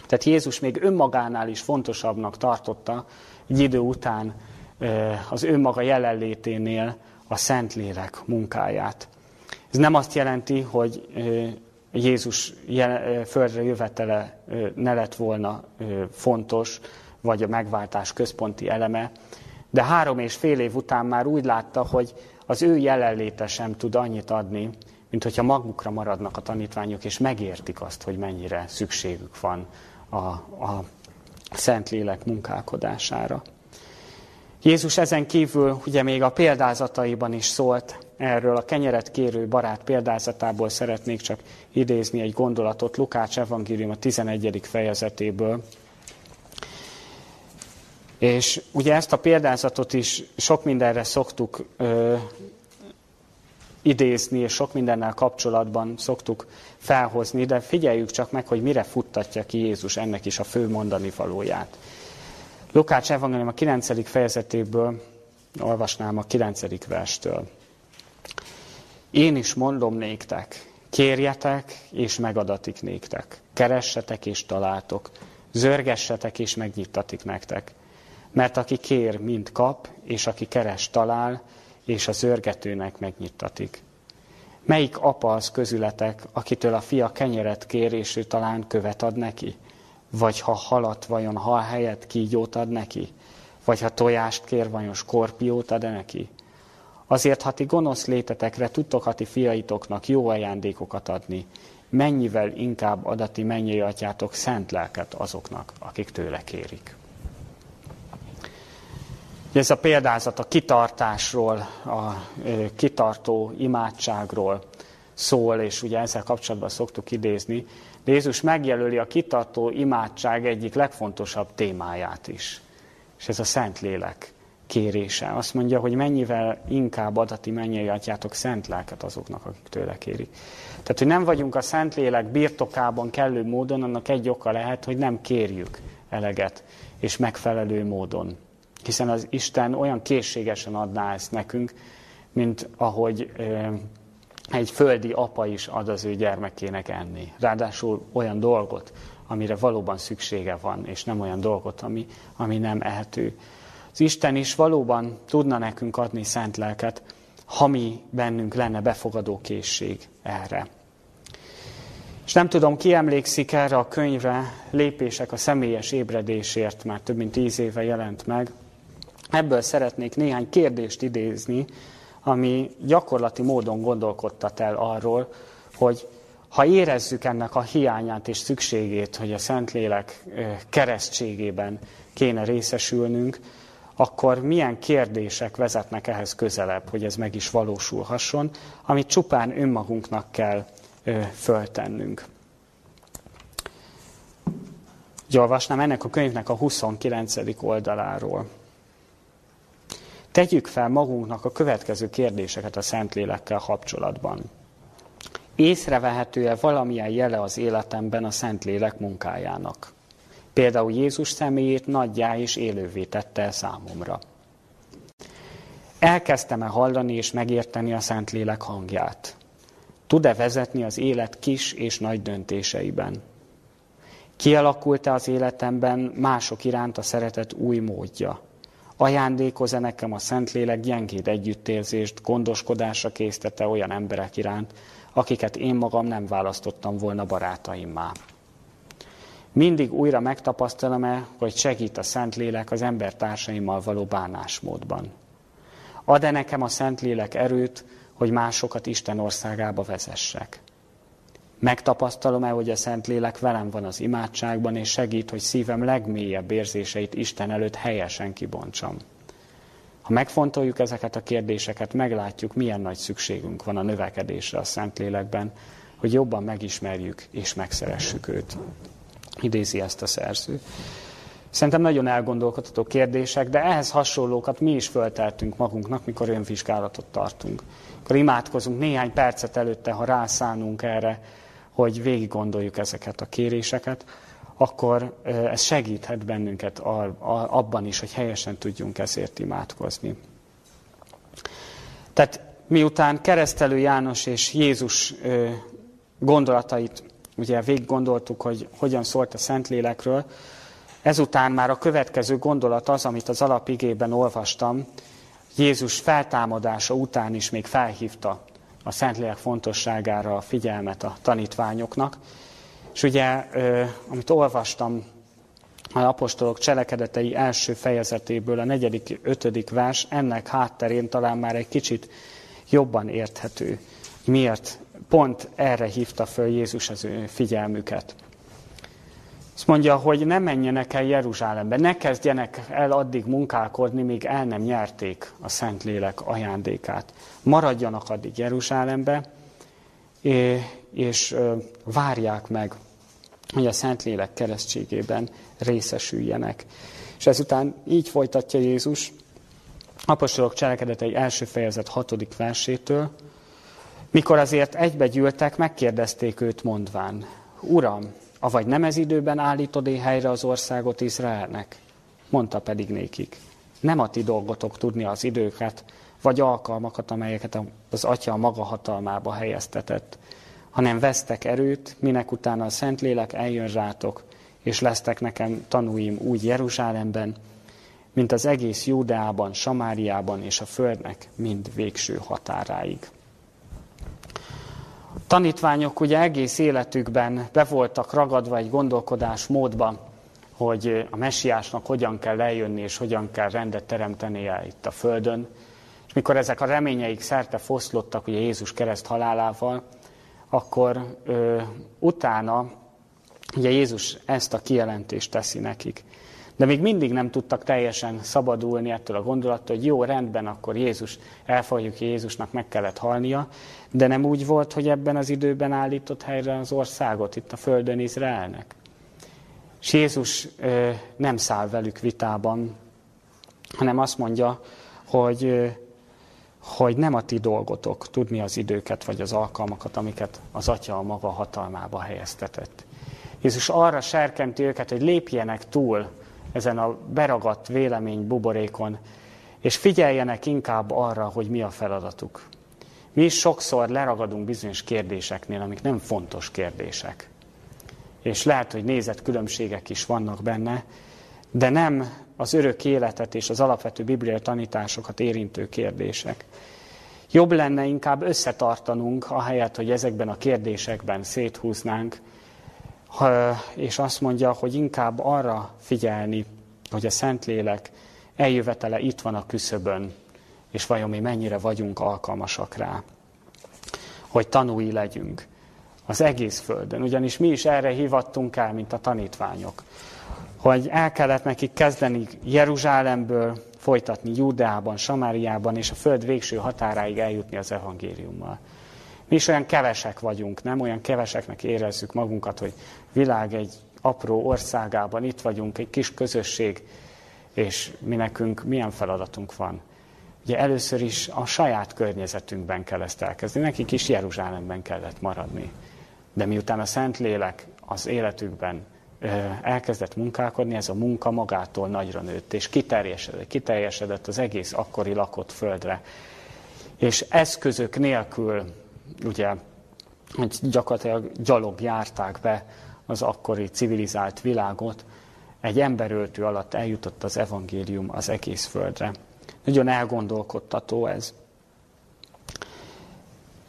Tehát Jézus még önmagánál is fontosabbnak tartotta egy idő után az önmaga jelenléténél a Szentlélek munkáját. Ez nem azt jelenti, hogy Jézus földre jövetele ne lett volna fontos, vagy a megváltás központi eleme, de három és fél év után már úgy látta, hogy az ő jelenléte sem tud annyit adni, mint hogyha magukra maradnak a tanítványok, és megértik azt, hogy mennyire szükségük van a, a Szentlélek munkálkodására. Jézus ezen kívül ugye még a példázataiban is szólt erről, a kenyeret kérő barát példázatából szeretnék csak idézni egy gondolatot Lukács evangélium a 11. fejezetéből. És ugye ezt a példázatot is sok mindenre szoktuk ö, idézni, és sok mindennel kapcsolatban szoktuk felhozni, de figyeljük csak meg, hogy mire futtatja ki Jézus ennek is a fő mondani valóját. Lukács evangélium a 9. fejezetéből olvasnám a 9. verstől. Én is mondom néktek, kérjetek, és megadatik néktek. Keressetek, és találtok. Zörgessetek, és megnyittatik nektek. Mert aki kér, mind kap, és aki keres, talál, és a zörgetőnek megnyittatik. Melyik apa az közületek, akitől a fia kenyeret kér, és ő talán követ ad neki? Vagy ha halat, vajon hal helyett kígyót ad neki? Vagy ha tojást kér, vajon skorpiót ad neki? Azért, ha ti gonosz létetekre tudtok ha ti fiaitoknak jó ajándékokat adni, mennyivel inkább adati mennyi atyátok szent lelket azoknak, akik tőle kérik. Ez a példázat a kitartásról, a kitartó imádságról szól, és ugye ezzel kapcsolatban szoktuk idézni. Jézus megjelöli a kitartó imádság egyik legfontosabb témáját is. És ez a Szentlélek kérése. Azt mondja, hogy mennyivel inkább adati mennyei atyátok szent lelket azoknak, akik tőle kérik. Tehát, hogy nem vagyunk a Szentlélek birtokában kellő módon, annak egy oka lehet, hogy nem kérjük eleget és megfelelő módon hiszen az Isten olyan készségesen adná ezt nekünk, mint ahogy egy földi apa is ad az ő gyermekének enni. Ráadásul olyan dolgot, amire valóban szüksége van, és nem olyan dolgot, ami, ami nem ehető. Az Isten is valóban tudna nekünk adni szent lelket, ha mi bennünk lenne befogadó készség erre. És nem tudom, ki emlékszik erre a könyvre, Lépések a személyes ébredésért, már több mint tíz éve jelent meg. Ebből szeretnék néhány kérdést idézni, ami gyakorlati módon gondolkodtat el arról, hogy ha érezzük ennek a hiányát és szükségét, hogy a Szentlélek keresztségében kéne részesülnünk, akkor milyen kérdések vezetnek ehhez közelebb, hogy ez meg is valósulhasson, amit csupán önmagunknak kell föltennünk. Olvasnám ennek a könyvnek a 29. oldaláról. Tegyük fel magunknak a következő kérdéseket a Szentlélekkel kapcsolatban. Észrevehető-e valamilyen jele az életemben a Szentlélek munkájának? Például Jézus személyét nagyjá és élővé tette el számomra. Elkezdtem-e hallani és megérteni a Szentlélek hangját? Tud-e vezetni az élet kis és nagy döntéseiben? Kialakult-e az életemben mások iránt a szeretet új módja? Ajándékoz-e nekem a Szentlélek gyengéd együttérzést, gondoskodásra késztete olyan emberek iránt, akiket én magam nem választottam volna barátaimmá? Mindig újra megtapasztalom-e, hogy segít a Szentlélek az embertársaimmal való bánásmódban? Ad-e nekem a Szentlélek erőt, hogy másokat Isten országába vezessek? Megtapasztalom-e, hogy a Szentlélek velem van az imádságban, és segít, hogy szívem legmélyebb érzéseit Isten előtt helyesen kibontsam? Ha megfontoljuk ezeket a kérdéseket, meglátjuk, milyen nagy szükségünk van a növekedésre a Szentlélekben, hogy jobban megismerjük és megszeressük őt. Idézi ezt a szerző. Szerintem nagyon elgondolkodható kérdések, de ehhez hasonlókat mi is fölteltünk magunknak, mikor önvizsgálatot tartunk. Akkor imádkozunk néhány percet előtte, ha rászánunk erre, hogy végig gondoljuk ezeket a kéréseket, akkor ez segíthet bennünket abban is, hogy helyesen tudjunk ezért imádkozni. Tehát miután keresztelő János és Jézus gondolatait ugye végig gondoltuk, hogy hogyan szólt a Szentlélekről, ezután már a következő gondolat az, amit az alapigében olvastam, Jézus feltámadása után is még felhívta a Szentlélek fontosságára a figyelmet a tanítványoknak. És ugye, amit olvastam a apostolok cselekedetei első fejezetéből, a negyedik, ötödik vers, ennek hátterén talán már egy kicsit jobban érthető. Miért pont erre hívta föl Jézus az ő figyelmüket. Azt mondja, hogy ne menjenek el Jeruzsálembe, ne kezdjenek el addig munkálkodni, míg el nem nyerték a Szentlélek ajándékát. Maradjanak addig Jeruzsálembe, és várják meg, hogy a Szentlélek keresztségében részesüljenek. És ezután így folytatja Jézus, apostolok cselekedetei első fejezet hatodik versétől, mikor azért egybegyűltek, megkérdezték őt mondván, Uram, avagy nem ez időben állítod én helyre az országot Izraelnek? Mondta pedig nékik, nem a ti dolgotok tudni az időket, vagy alkalmakat, amelyeket az Atya a maga hatalmába helyeztetett, hanem vesztek erőt, minek utána a Szentlélek eljön rátok, és lesztek nekem tanúim úgy Jeruzsálemben, mint az egész Júdeában, Samáriában és a földnek mind végső határáig tanítványok ugye egész életükben be voltak ragadva egy gondolkodás módban, hogy a messiásnak hogyan kell eljönni, és hogyan kell rendet teremtenie itt a Földön. És mikor ezek a reményeik szerte foszlottak ugye Jézus kereszt halálával, akkor ö, utána ugye Jézus ezt a kijelentést teszi nekik. De még mindig nem tudtak teljesen szabadulni ettől a gondolattól, hogy jó, rendben, akkor Jézus, elfogjuk Jézusnak, meg kellett halnia, de nem úgy volt, hogy ebben az időben állított helyre az országot, itt a földön Izraelnek. És Jézus ö, nem száll velük vitában, hanem azt mondja, hogy, ö, hogy nem a ti dolgotok tudni az időket vagy az alkalmakat, amiket az Atya a maga hatalmába helyeztetett. Jézus arra serkenti őket, hogy lépjenek túl ezen a beragadt vélemény buborékon, és figyeljenek inkább arra, hogy mi a feladatuk. Mi is sokszor leragadunk bizonyos kérdéseknél, amik nem fontos kérdések. És lehet, hogy nézetkülönbségek is vannak benne, de nem az örök életet és az alapvető bibliai tanításokat érintő kérdések. Jobb lenne inkább összetartanunk, ahelyett, hogy ezekben a kérdésekben széthúznánk, és azt mondja, hogy inkább arra figyelni, hogy a Szentlélek eljövetele itt van a küszöbön, és vajon mi mennyire vagyunk alkalmasak rá, hogy tanúi legyünk az egész Földön. Ugyanis mi is erre hivattunk el, mint a tanítványok, hogy el kellett nekik kezdeni Jeruzsálemből, folytatni Júdeában, Samáriában, és a Föld végső határáig eljutni az evangéliummal. Mi is olyan kevesek vagyunk, nem? Olyan keveseknek érezzük magunkat, hogy világ egy apró országában itt vagyunk, egy kis közösség, és mi nekünk milyen feladatunk van. Ugye először is a saját környezetünkben kell ezt elkezdeni, nekik is Jeruzsálemben kellett maradni. De miután a Szentlélek az életükben elkezdett munkálkodni, ez a munka magától nagyra nőtt, és kiterjesedett, kiterjesedett az egész akkori lakott földre. És eszközök nélkül, ugye, hogy gyakorlatilag gyalog járták be az akkori civilizált világot, egy emberöltő alatt eljutott az evangélium az egész földre. Nagyon elgondolkodtató ez.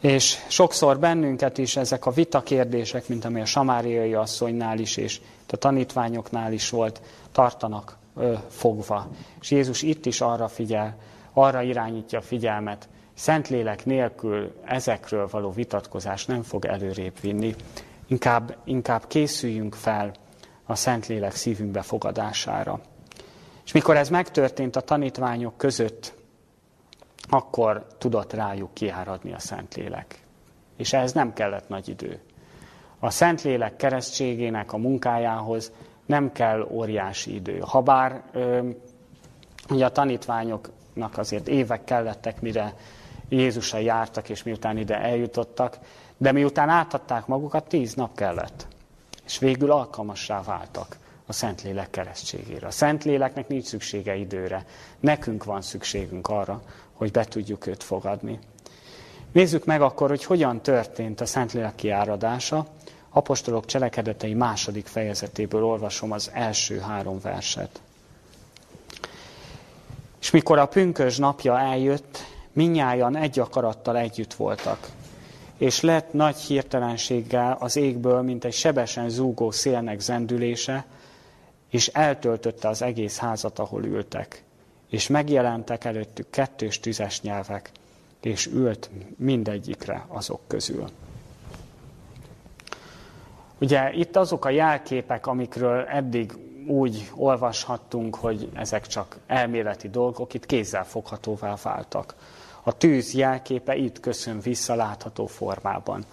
És sokszor bennünket is ezek a vitakérdések, mint ami a samáriai asszonynál is, és a tanítványoknál is volt, tartanak ö, fogva. És Jézus itt is arra figyel, arra irányítja a figyelmet, Szentlélek nélkül ezekről való vitatkozás nem fog előrébb vinni. Inkább, inkább készüljünk fel a Szentlélek szívünkbe fogadására. És mikor ez megtörtént a tanítványok között, akkor tudott rájuk kiáradni a Szentlélek. És ehhez nem kellett nagy idő. A Szentlélek keresztségének a munkájához nem kell óriási idő. Habár ugye a tanítványoknak azért évek kellettek, mire Jézusra jártak, és miután ide eljutottak, de miután átadták magukat, tíz nap kellett. És végül alkalmassá váltak a Szentlélek keresztségére. A Szentléleknek nincs szüksége időre. Nekünk van szükségünk arra, hogy be tudjuk őt fogadni. Nézzük meg akkor, hogy hogyan történt a Szentlélek kiáradása. Apostolok cselekedetei második fejezetéből olvasom az első három verset. És mikor a pünkös napja eljött, minnyáján egy akarattal együtt voltak. És lett nagy hirtelenséggel az égből, mint egy sebesen zúgó szélnek zendülése, és eltöltötte az egész házat, ahol ültek. És megjelentek előttük kettős tüzes nyelvek, és ült mindegyikre azok közül. Ugye itt azok a jelképek, amikről eddig úgy olvashattunk, hogy ezek csak elméleti dolgok, itt kézzel foghatóvá váltak. A tűz jelképe itt köszön vissza látható formában.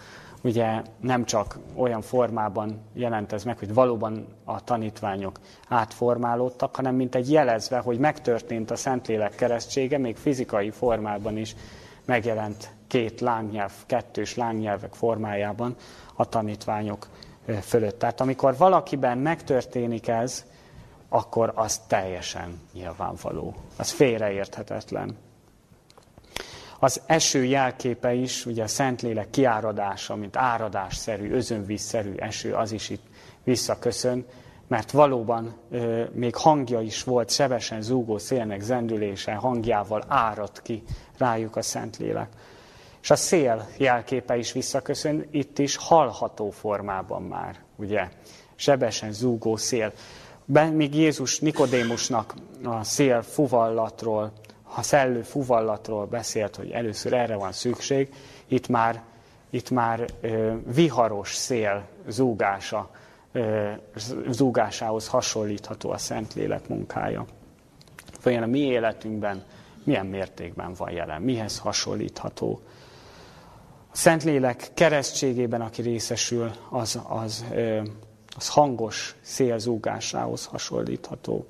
Ugye nem csak olyan formában jelent ez meg, hogy valóban a tanítványok átformálódtak, hanem mint egy jelezve, hogy megtörtént a Szentlélek keresztsége, még fizikai formában is megjelent két lángnyelv, kettős lángnyelvek formájában a tanítványok fölött. Tehát amikor valakiben megtörténik ez, akkor az teljesen nyilvánvaló. Az félreérthetetlen. Az eső jelképe is, ugye a Szentlélek kiáradása, mint áradásszerű, özönvízszerű eső, az is itt visszaköszön, mert valóban ö, még hangja is volt, sebesen zúgó szélnek zendülése hangjával árad ki rájuk a Szentlélek. És a szél jelképe is visszaköszön, itt is hallható formában már, ugye, sebesen zúgó szél. Ben, míg Jézus Nikodémusnak a szél fuvallatról, a szellő fuvallatról beszélt, hogy először erre van szükség, itt már, itt már ö, viharos szél zúgása, ö, zúgásához hasonlítható a Szentlélek munkája. Vajon a mi életünkben milyen mértékben van jelen, mihez hasonlítható. A Szentlélek keresztségében, aki részesül, az, az, az hangos szélzúgásához hasonlítható.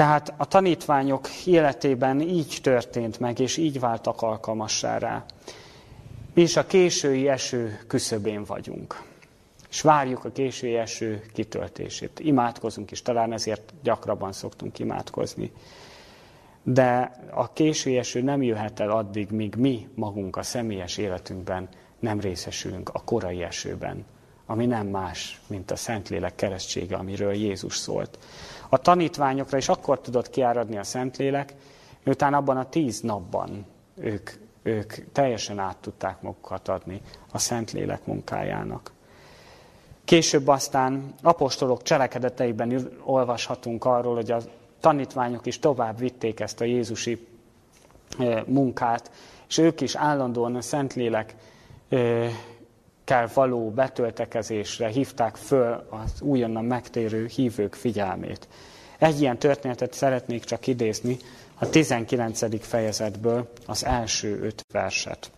Tehát a tanítványok életében így történt meg, és így váltak alkalmassá rá. Mi is a késői eső küszöbén vagyunk és várjuk a késői eső kitöltését. Imádkozunk is, talán ezért gyakrabban szoktunk imádkozni. De a késői eső nem jöhet el addig, míg mi magunk a személyes életünkben nem részesülünk a korai esőben, ami nem más, mint a Szentlélek keresztsége, amiről Jézus szólt. A tanítványokra is akkor tudott kiáradni a Szentlélek, miután abban a tíz napban ők, ők teljesen át tudták magukat adni a Szentlélek munkájának. Később aztán apostolok cselekedeteiben olvashatunk arról, hogy a tanítványok is tovább vitték ezt a Jézusi munkát, és ők is állandóan a Szentlélek kell való betöltekezésre hívták föl az újonnan megtérő hívők figyelmét. Egy ilyen történetet szeretnék csak idézni a 19. fejezetből az első öt verset.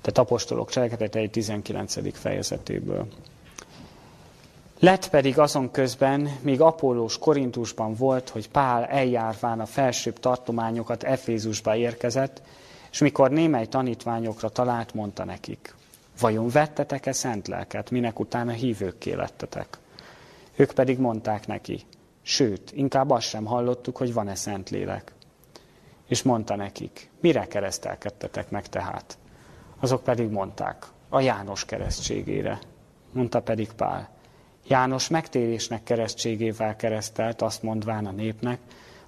Tehát apostolok cselekedetei 19. fejezetéből. Lett pedig azon közben, míg Apollós Korintusban volt, hogy Pál eljárván a felsőbb tartományokat Efézusba érkezett, és mikor némely tanítványokra talált, mondta nekik, vajon vettetek-e szent lelket, minek utána hívőkké lettetek? Ők pedig mondták neki, sőt, inkább azt sem hallottuk, hogy van-e szent lélek. És mondta nekik, mire keresztelkedtetek meg tehát? Azok pedig mondták, a János keresztségére. Mondta pedig Pál, János megtérésnek keresztségével keresztelt, azt mondván a népnek,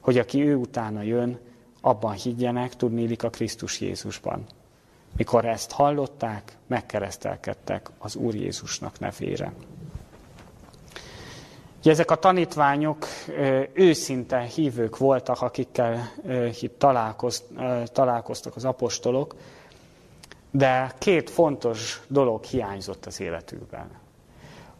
hogy aki ő utána jön, abban higgyenek, tudnélik a Krisztus Jézusban. Mikor ezt hallották, megkeresztelkedtek az Úr Jézusnak nevére. Ezek a tanítványok őszinte hívők voltak, akikkel találkoztak az apostolok, de két fontos dolog hiányzott az életükben.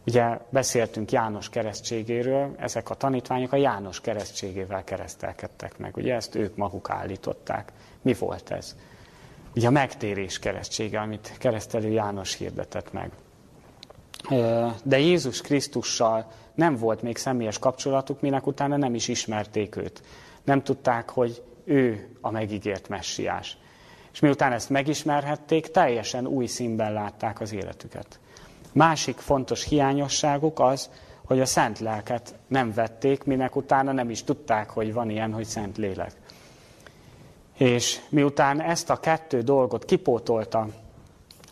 Ugye beszéltünk János keresztségéről, ezek a tanítványok a János keresztségével keresztelkedtek meg. Ugye ezt ők maguk állították. Mi volt ez? Ugye a megtérés keresztsége, amit keresztelő János hirdetett meg. De Jézus Krisztussal nem volt még személyes kapcsolatuk, minek utána nem is ismerték őt. Nem tudták, hogy ő a megígért messiás. És miután ezt megismerhették, teljesen új színben látták az életüket. Másik fontos hiányosságuk az, hogy a szent lelket nem vették, minek utána nem is tudták, hogy van ilyen, hogy szent lélek. És miután ezt a kettő dolgot kipótolta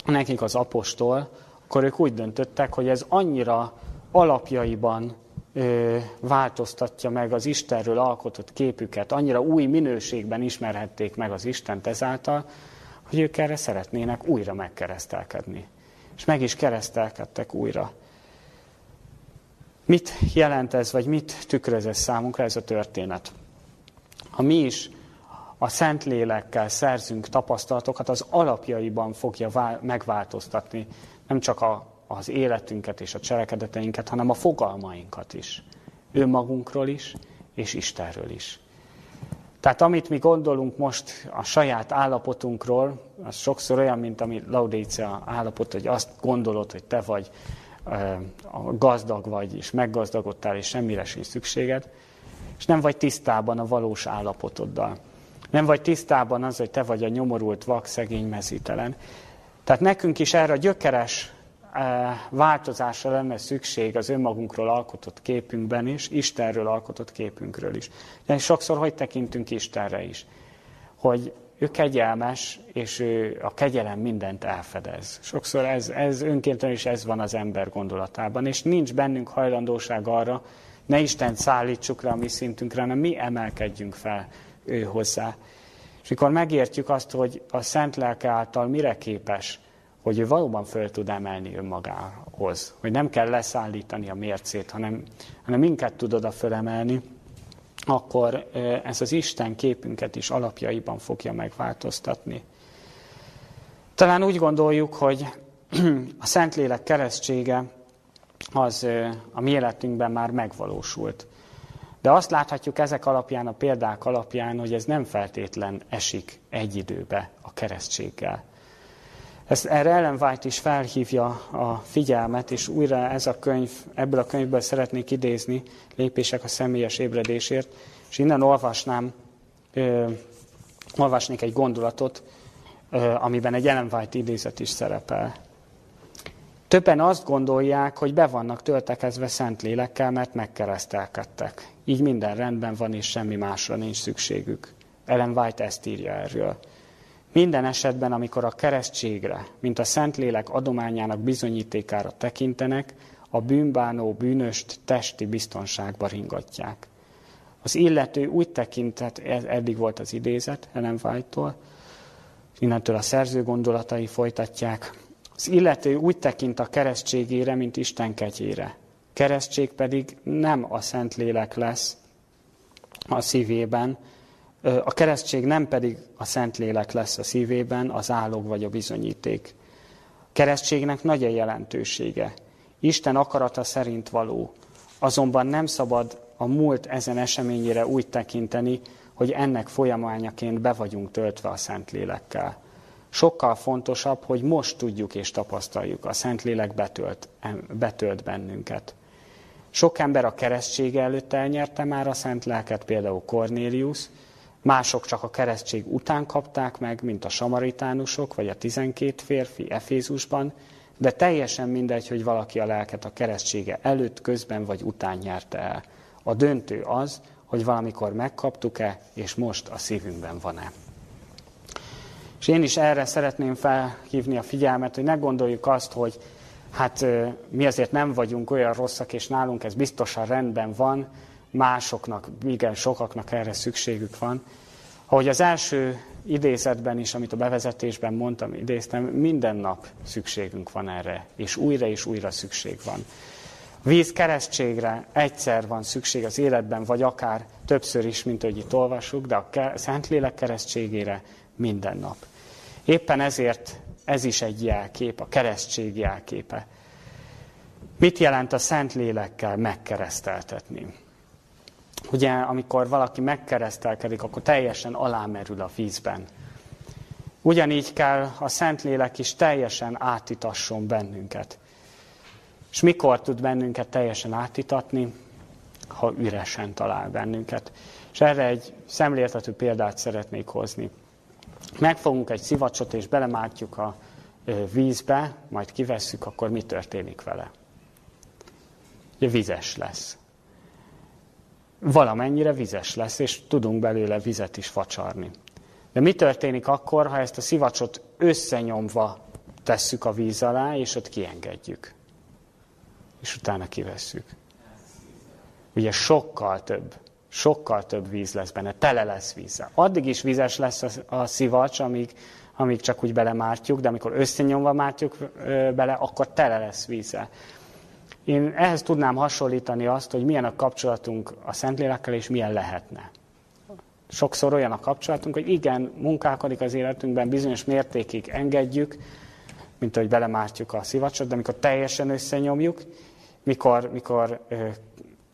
nekik az apostol, akkor ők úgy döntöttek, hogy ez annyira alapjaiban ö, változtatja meg az Istenről alkotott képüket, annyira új minőségben ismerhették meg az Istent ezáltal, hogy ők erre szeretnének újra megkeresztelkedni. És meg is keresztelkedtek újra. Mit jelent ez, vagy mit tükröz ez számunkra ez a történet? Ha mi is a Szentlélekkel szerzünk tapasztalatokat, az alapjaiban fogja megváltoztatni nem csak a, az életünket és a cselekedeteinket, hanem a fogalmainkat is. Önmagunkról is, és Istenről is. Tehát amit mi gondolunk most a saját állapotunkról, az sokszor olyan, mint ami Laudécia állapot, hogy azt gondolod, hogy te vagy gazdag vagy, és meggazdagodtál, és semmire sincs szükséged, és nem vagy tisztában a valós állapotoddal. Nem vagy tisztában az, hogy te vagy a nyomorult, vak, szegény, mezítelen. Tehát nekünk is erre a gyökeres változásra lenne szükség az önmagunkról alkotott képünkben is, Istenről alkotott képünkről is. De sokszor hogy tekintünk Istenre is? Hogy ő kegyelmes, és ő a kegyelem mindent elfedez. Sokszor ez, ez önkéntelen is ez van az ember gondolatában, és nincs bennünk hajlandóság arra, ne Isten szállítsuk le a mi szintünkre, hanem mi emelkedjünk fel ő hozzá. És mikor megértjük azt, hogy a Szent Lelke által mire képes, hogy ő valóban föl tud emelni önmagához, hogy nem kell leszállítani a mércét, hanem, hanem minket tud oda fölemelni, akkor ez az Isten képünket is alapjaiban fogja megváltoztatni. Talán úgy gondoljuk, hogy a Szentlélek keresztsége az a mi életünkben már megvalósult. De azt láthatjuk ezek alapján, a példák alapján, hogy ez nem feltétlen esik egy időbe a keresztséggel. Ezt, erre Ellen White is felhívja a figyelmet, és újra ez a könyv, ebből a könyvből szeretnék idézni lépések a személyes ébredésért, és innen olvasnám, ö, olvasnék egy gondolatot, ö, amiben egy Ellen White idézet is szerepel. Többen azt gondolják, hogy be vannak töltekezve szent lélekkel, mert megkeresztelkedtek. Így minden rendben van, és semmi másra nincs szükségük. Ellen White ezt írja erről. Minden esetben, amikor a keresztségre, mint a Szentlélek adományának bizonyítékára tekintenek, a bűnbánó bűnöst testi biztonságba ringatják. Az illető úgy tekintett, eddig volt az idézet Ellen White-tól, innentől a szerző gondolatai folytatják. Az illető úgy tekint a keresztségére, mint Isten kegyére. Keresztség pedig nem a Szentlélek lesz a szívében, a keresztség nem pedig a Szentlélek lesz a szívében, az állog vagy a bizonyíték. A keresztségnek nagy a jelentősége. Isten akarata szerint való. Azonban nem szabad a múlt ezen eseményére úgy tekinteni, hogy ennek folyamányaként be vagyunk töltve a Szentlélekkel. Sokkal fontosabb, hogy most tudjuk és tapasztaljuk, a Szentlélek betölt, betölt bennünket. Sok ember a keresztsége előtt elnyerte már a szent lelket, például Cornélius, mások csak a keresztség után kapták meg, mint a samaritánusok, vagy a tizenkét férfi Efézusban, de teljesen mindegy, hogy valaki a lelket a keresztsége előtt, közben vagy után nyerte el. A döntő az, hogy valamikor megkaptuk-e, és most a szívünkben van-e. És én is erre szeretném felhívni a figyelmet, hogy ne gondoljuk azt, hogy hát mi azért nem vagyunk olyan rosszak, és nálunk ez biztosan rendben van, másoknak, igen, sokaknak erre szükségük van. Ahogy az első idézetben is, amit a bevezetésben mondtam, idéztem, minden nap szükségünk van erre, és újra és újra szükség van. Víz keresztségre egyszer van szükség az életben, vagy akár többször is, mint hogy itt olvasjuk, de a Szentlélek keresztségére minden nap. Éppen ezért ez is egy jelkép, a keresztség jelképe. Mit jelent a Szentlélekkel megkereszteltetni? Ugye, amikor valaki megkeresztelkedik, akkor teljesen alámerül a vízben. Ugyanígy kell a Szentlélek is teljesen átítasson bennünket. És mikor tud bennünket teljesen átítatni? Ha üresen talál bennünket. És erre egy szemléltető példát szeretnék hozni. Megfogunk egy szivacsot és belemártjuk a vízbe, majd kivesszük, akkor mi történik vele? Ugye vizes lesz. Valamennyire vizes lesz, és tudunk belőle vizet is facsarni. De mi történik akkor, ha ezt a szivacsot összenyomva tesszük a víz alá, és ott kiengedjük? És utána kivesszük. Ugye sokkal több, sokkal több víz lesz benne, tele lesz vízzel. Addig is vizes lesz a, szivacs, amíg, amíg csak úgy belemártjuk, de amikor összenyomva mártjuk bele, akkor tele lesz vízzel. Én ehhez tudnám hasonlítani azt, hogy milyen a kapcsolatunk a Szentlélekkel, és milyen lehetne. Sokszor olyan a kapcsolatunk, hogy igen, munkálkodik az életünkben, bizonyos mértékig engedjük, mint hogy belemártjuk a szivacsot, de mikor teljesen összenyomjuk, mikor, mikor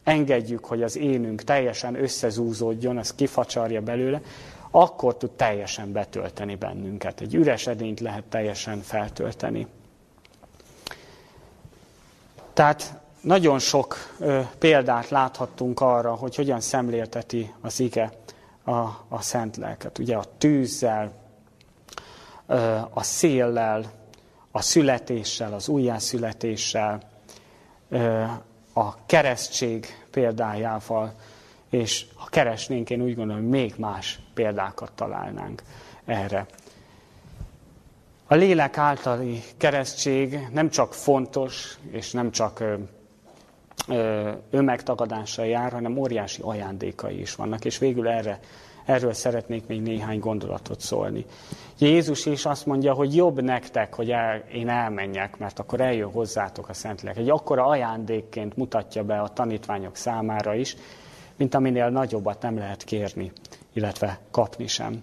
engedjük, hogy az énünk teljesen összezúzódjon, az kifacsarja belőle, akkor tud teljesen betölteni bennünket. Egy üres edényt lehet teljesen feltölteni. Tehát nagyon sok ö, példát láthattunk arra, hogy hogyan szemlélteti az ige a, a szent lelket. Ugye a tűzzel, ö, a széllel, a születéssel, az újjászületéssel, ö, a keresztség példájával, és ha keresnénk, én úgy gondolom, még más példákat találnánk erre. A lélek általi keresztség nem csak fontos, és nem csak önmegtagadással jár, hanem óriási ajándékai is vannak, és végül erre, erről szeretnék még néhány gondolatot szólni. Jézus is azt mondja, hogy jobb nektek, hogy el, én elmenjek, mert akkor eljön hozzátok a Szentlélek. Egy akkora ajándékként mutatja be a tanítványok számára is, mint aminél nagyobbat nem lehet kérni, illetve kapni sem.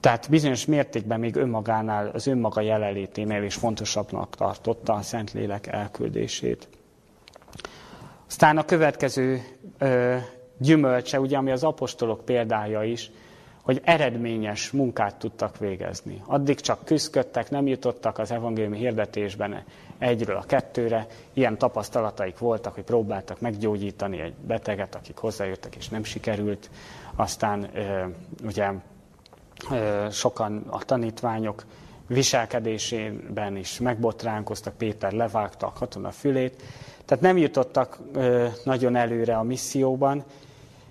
Tehát bizonyos mértékben még önmagánál, az önmaga jelenléténél is fontosabbnak tartotta a Szentlélek elküldését. Aztán a következő ö, gyümölcse, ugye, ami az apostolok példája is, hogy eredményes munkát tudtak végezni. Addig csak küzdködtek, nem jutottak az evangéliumi hirdetésben egyről a kettőre. Ilyen tapasztalataik voltak, hogy próbáltak meggyógyítani egy beteget, akik hozzájöttek és nem sikerült. Aztán ugye sokan a tanítványok viselkedésében is megbotránkoztak, Péter levágta a katona fülét, tehát nem jutottak nagyon előre a misszióban,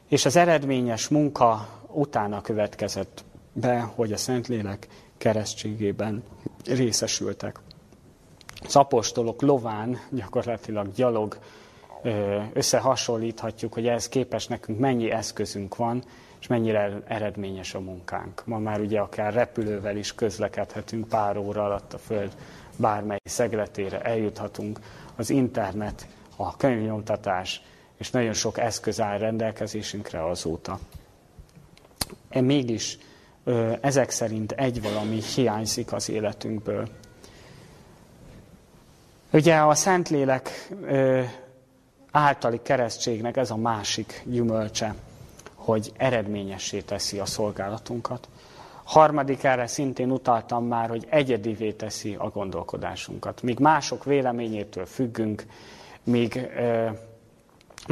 és az eredményes munka utána következett be, hogy a Szentlélek keresztségében részesültek. Az apostolok lován gyakorlatilag gyalog összehasonlíthatjuk, hogy ehhez képes nekünk mennyi eszközünk van, és mennyire eredményes a munkánk. Ma már ugye akár repülővel is közlekedhetünk pár óra alatt a Föld bármely szegletére, eljuthatunk. Az internet, a könyvnyomtatás, és nagyon sok eszköz áll rendelkezésünkre azóta. E mégis ezek szerint egy valami hiányzik az életünkből. Ugye a Szentlélek általi keresztségnek ez a másik gyümölcse, hogy eredményessé teszi a szolgálatunkat. Harmadik erre szintén utaltam már, hogy egyedivé teszi a gondolkodásunkat. Míg mások véleményétől függünk, míg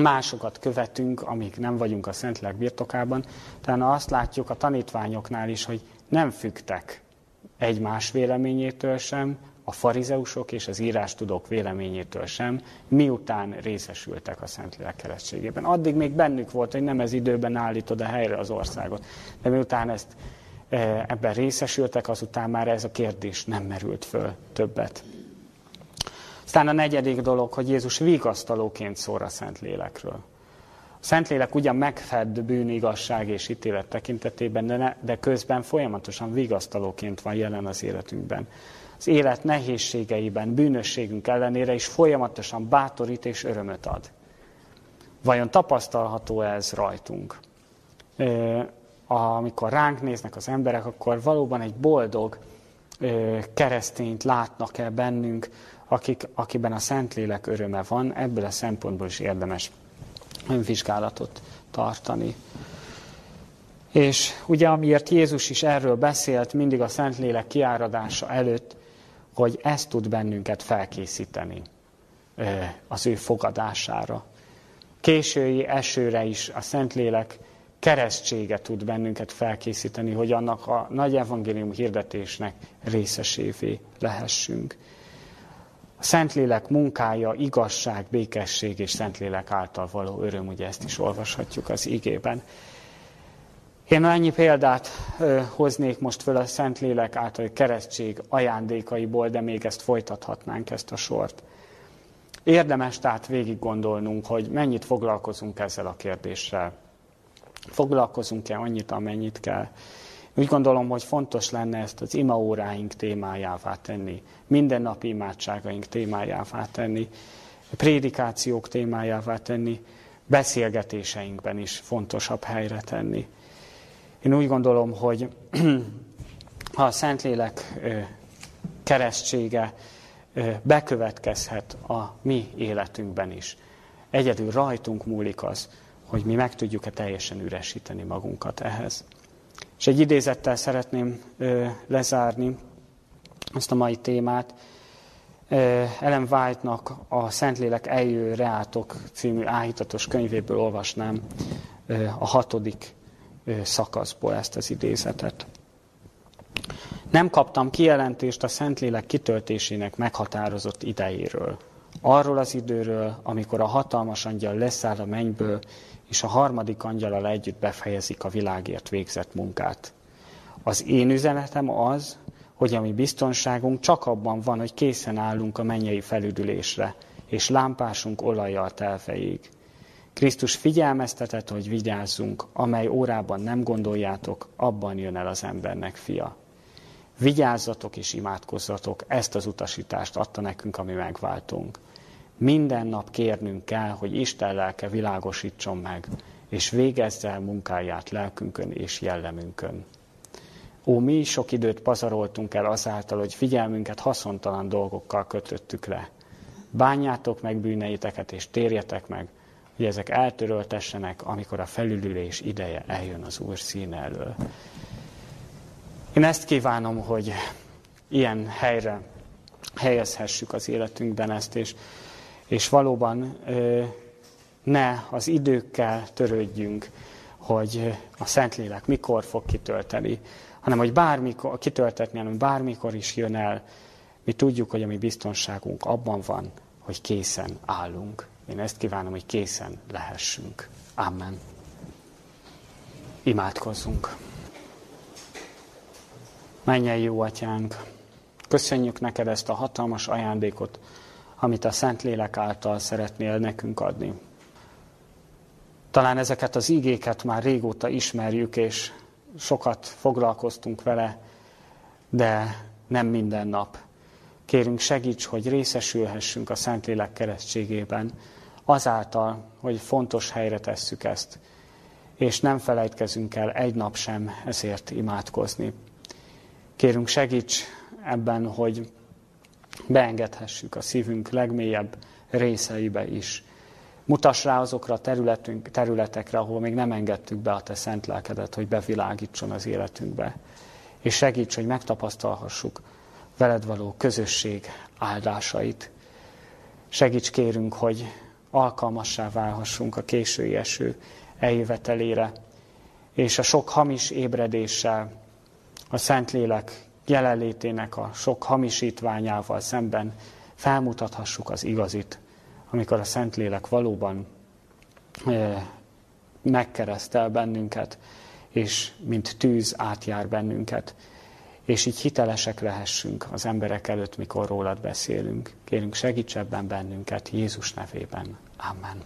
másokat követünk, amíg nem vagyunk a Szentlélek birtokában, tehát azt látjuk a tanítványoknál is, hogy nem fügtek egymás véleményétől sem, a farizeusok és az írástudók véleményétől sem, miután részesültek a Szentlélek keresztségében. Addig még bennük volt, hogy nem ez időben állítod a helyre az országot. De miután ezt e, ebben részesültek, azután már ez a kérdés nem merült föl többet. Aztán a negyedik dolog, hogy Jézus vigasztalóként szól a Szentlélekről. A Szentlélek ugyan megfed bűn, igazság és ítélet tekintetében, de, ne, de közben folyamatosan vigasztalóként van jelen az életünkben az élet nehézségeiben, bűnösségünk ellenére is folyamatosan bátorít és örömöt ad. Vajon tapasztalható ez rajtunk? Amikor ránk néznek az emberek, akkor valóban egy boldog keresztényt látnak-e bennünk, akik, akiben a Szentlélek öröme van, ebből a szempontból is érdemes önvizsgálatot tartani. És ugye amiért Jézus is erről beszélt mindig a Szentlélek kiáradása előtt, hogy ez tud bennünket felkészíteni az ő fogadására. Késői esőre is a Szentlélek keresztsége tud bennünket felkészíteni, hogy annak a nagy evangélium hirdetésnek részesévé lehessünk. A Szentlélek munkája, igazság, békesség és Szentlélek által való öröm, ugye ezt is olvashatjuk az igében. Én ennyi példát ö, hoznék most föl a Szentlélek által keresztség ajándékaiból, de még ezt folytathatnánk, ezt a sort. Érdemes tehát végig gondolnunk, hogy mennyit foglalkozunk ezzel a kérdéssel. Foglalkozunk-e annyit, amennyit kell. Úgy gondolom, hogy fontos lenne ezt az imaóráink témájává tenni, mindennapi imádságaink témájává tenni, prédikációk témájává tenni, beszélgetéseinkben is fontosabb helyre tenni. Én úgy gondolom, hogy ha a Szentlélek keresztsége bekövetkezhet a mi életünkben is. Egyedül rajtunk múlik az, hogy mi meg tudjuk-e teljesen üresíteni magunkat ehhez. És egy idézettel szeretném lezárni ezt a mai témát. Ellen White-nak a Szentlélek eljő reátok című áhítatos könyvéből olvasnám a hatodik szakaszból ezt az idézetet. Nem kaptam kijelentést a Szentlélek kitöltésének meghatározott idejéről. Arról az időről, amikor a hatalmas angyal leszáll a mennyből, és a harmadik angyalal együtt befejezik a világért végzett munkát. Az én üzenetem az, hogy a mi biztonságunk csak abban van, hogy készen állunk a mennyei felüdülésre, és lámpásunk olajjal telfeig. Krisztus figyelmeztetett, hogy vigyázzunk, amely órában nem gondoljátok, abban jön el az embernek fia. Vigyázzatok és imádkozzatok, ezt az utasítást adta nekünk, ami megváltunk. Minden nap kérnünk kell, hogy Isten lelke világosítson meg, és végezze el munkáját lelkünkön és jellemünkön. Ó, mi is sok időt pazaroltunk el azáltal, hogy figyelmünket haszontalan dolgokkal kötöttük le. Bánjátok meg bűneiteket, és térjetek meg, hogy ezek eltöröltessenek, amikor a felülülés ideje eljön az Úr színe elől. Én ezt kívánom, hogy ilyen helyre helyezhessük az életünkben ezt, és, és valóban ne az időkkel törődjünk, hogy a Szentlélek mikor fog kitölteni, hanem hogy bármikor, kitöltetni, hanem bármikor is jön el, mi tudjuk, hogy a mi biztonságunk abban van, hogy készen állunk. Én ezt kívánom, hogy készen lehessünk. Amen. Imádkozzunk. Menjen jó atyánk, köszönjük neked ezt a hatalmas ajándékot, amit a Szentlélek által szeretnél nekünk adni. Talán ezeket az ígéket már régóta ismerjük, és sokat foglalkoztunk vele, de nem minden nap. Kérünk segíts, hogy részesülhessünk a Szentlélek keresztségében, azáltal, hogy fontos helyre tesszük ezt, és nem felejtkezünk el egy nap sem ezért imádkozni. Kérünk segíts ebben, hogy beengedhessük a szívünk legmélyebb részeibe is. Mutass rá azokra a területünk, területekre, ahol még nem engedtük be a te szent lelkedet, hogy bevilágítson az életünkbe. És segíts, hogy megtapasztalhassuk veled való közösség áldásait. Segíts kérünk, hogy alkalmassá válhassunk a késői eső eljövetelére, és a sok hamis ébredéssel, a Szentlélek jelenlétének a sok hamisítványával szemben felmutathassuk az igazit, amikor a Szentlélek valóban megkeresztel bennünket, és mint tűz átjár bennünket, és így hitelesek lehessünk az emberek előtt, mikor rólad beszélünk. Kérünk, segíts ebben bennünket, Jézus nevében. Amen.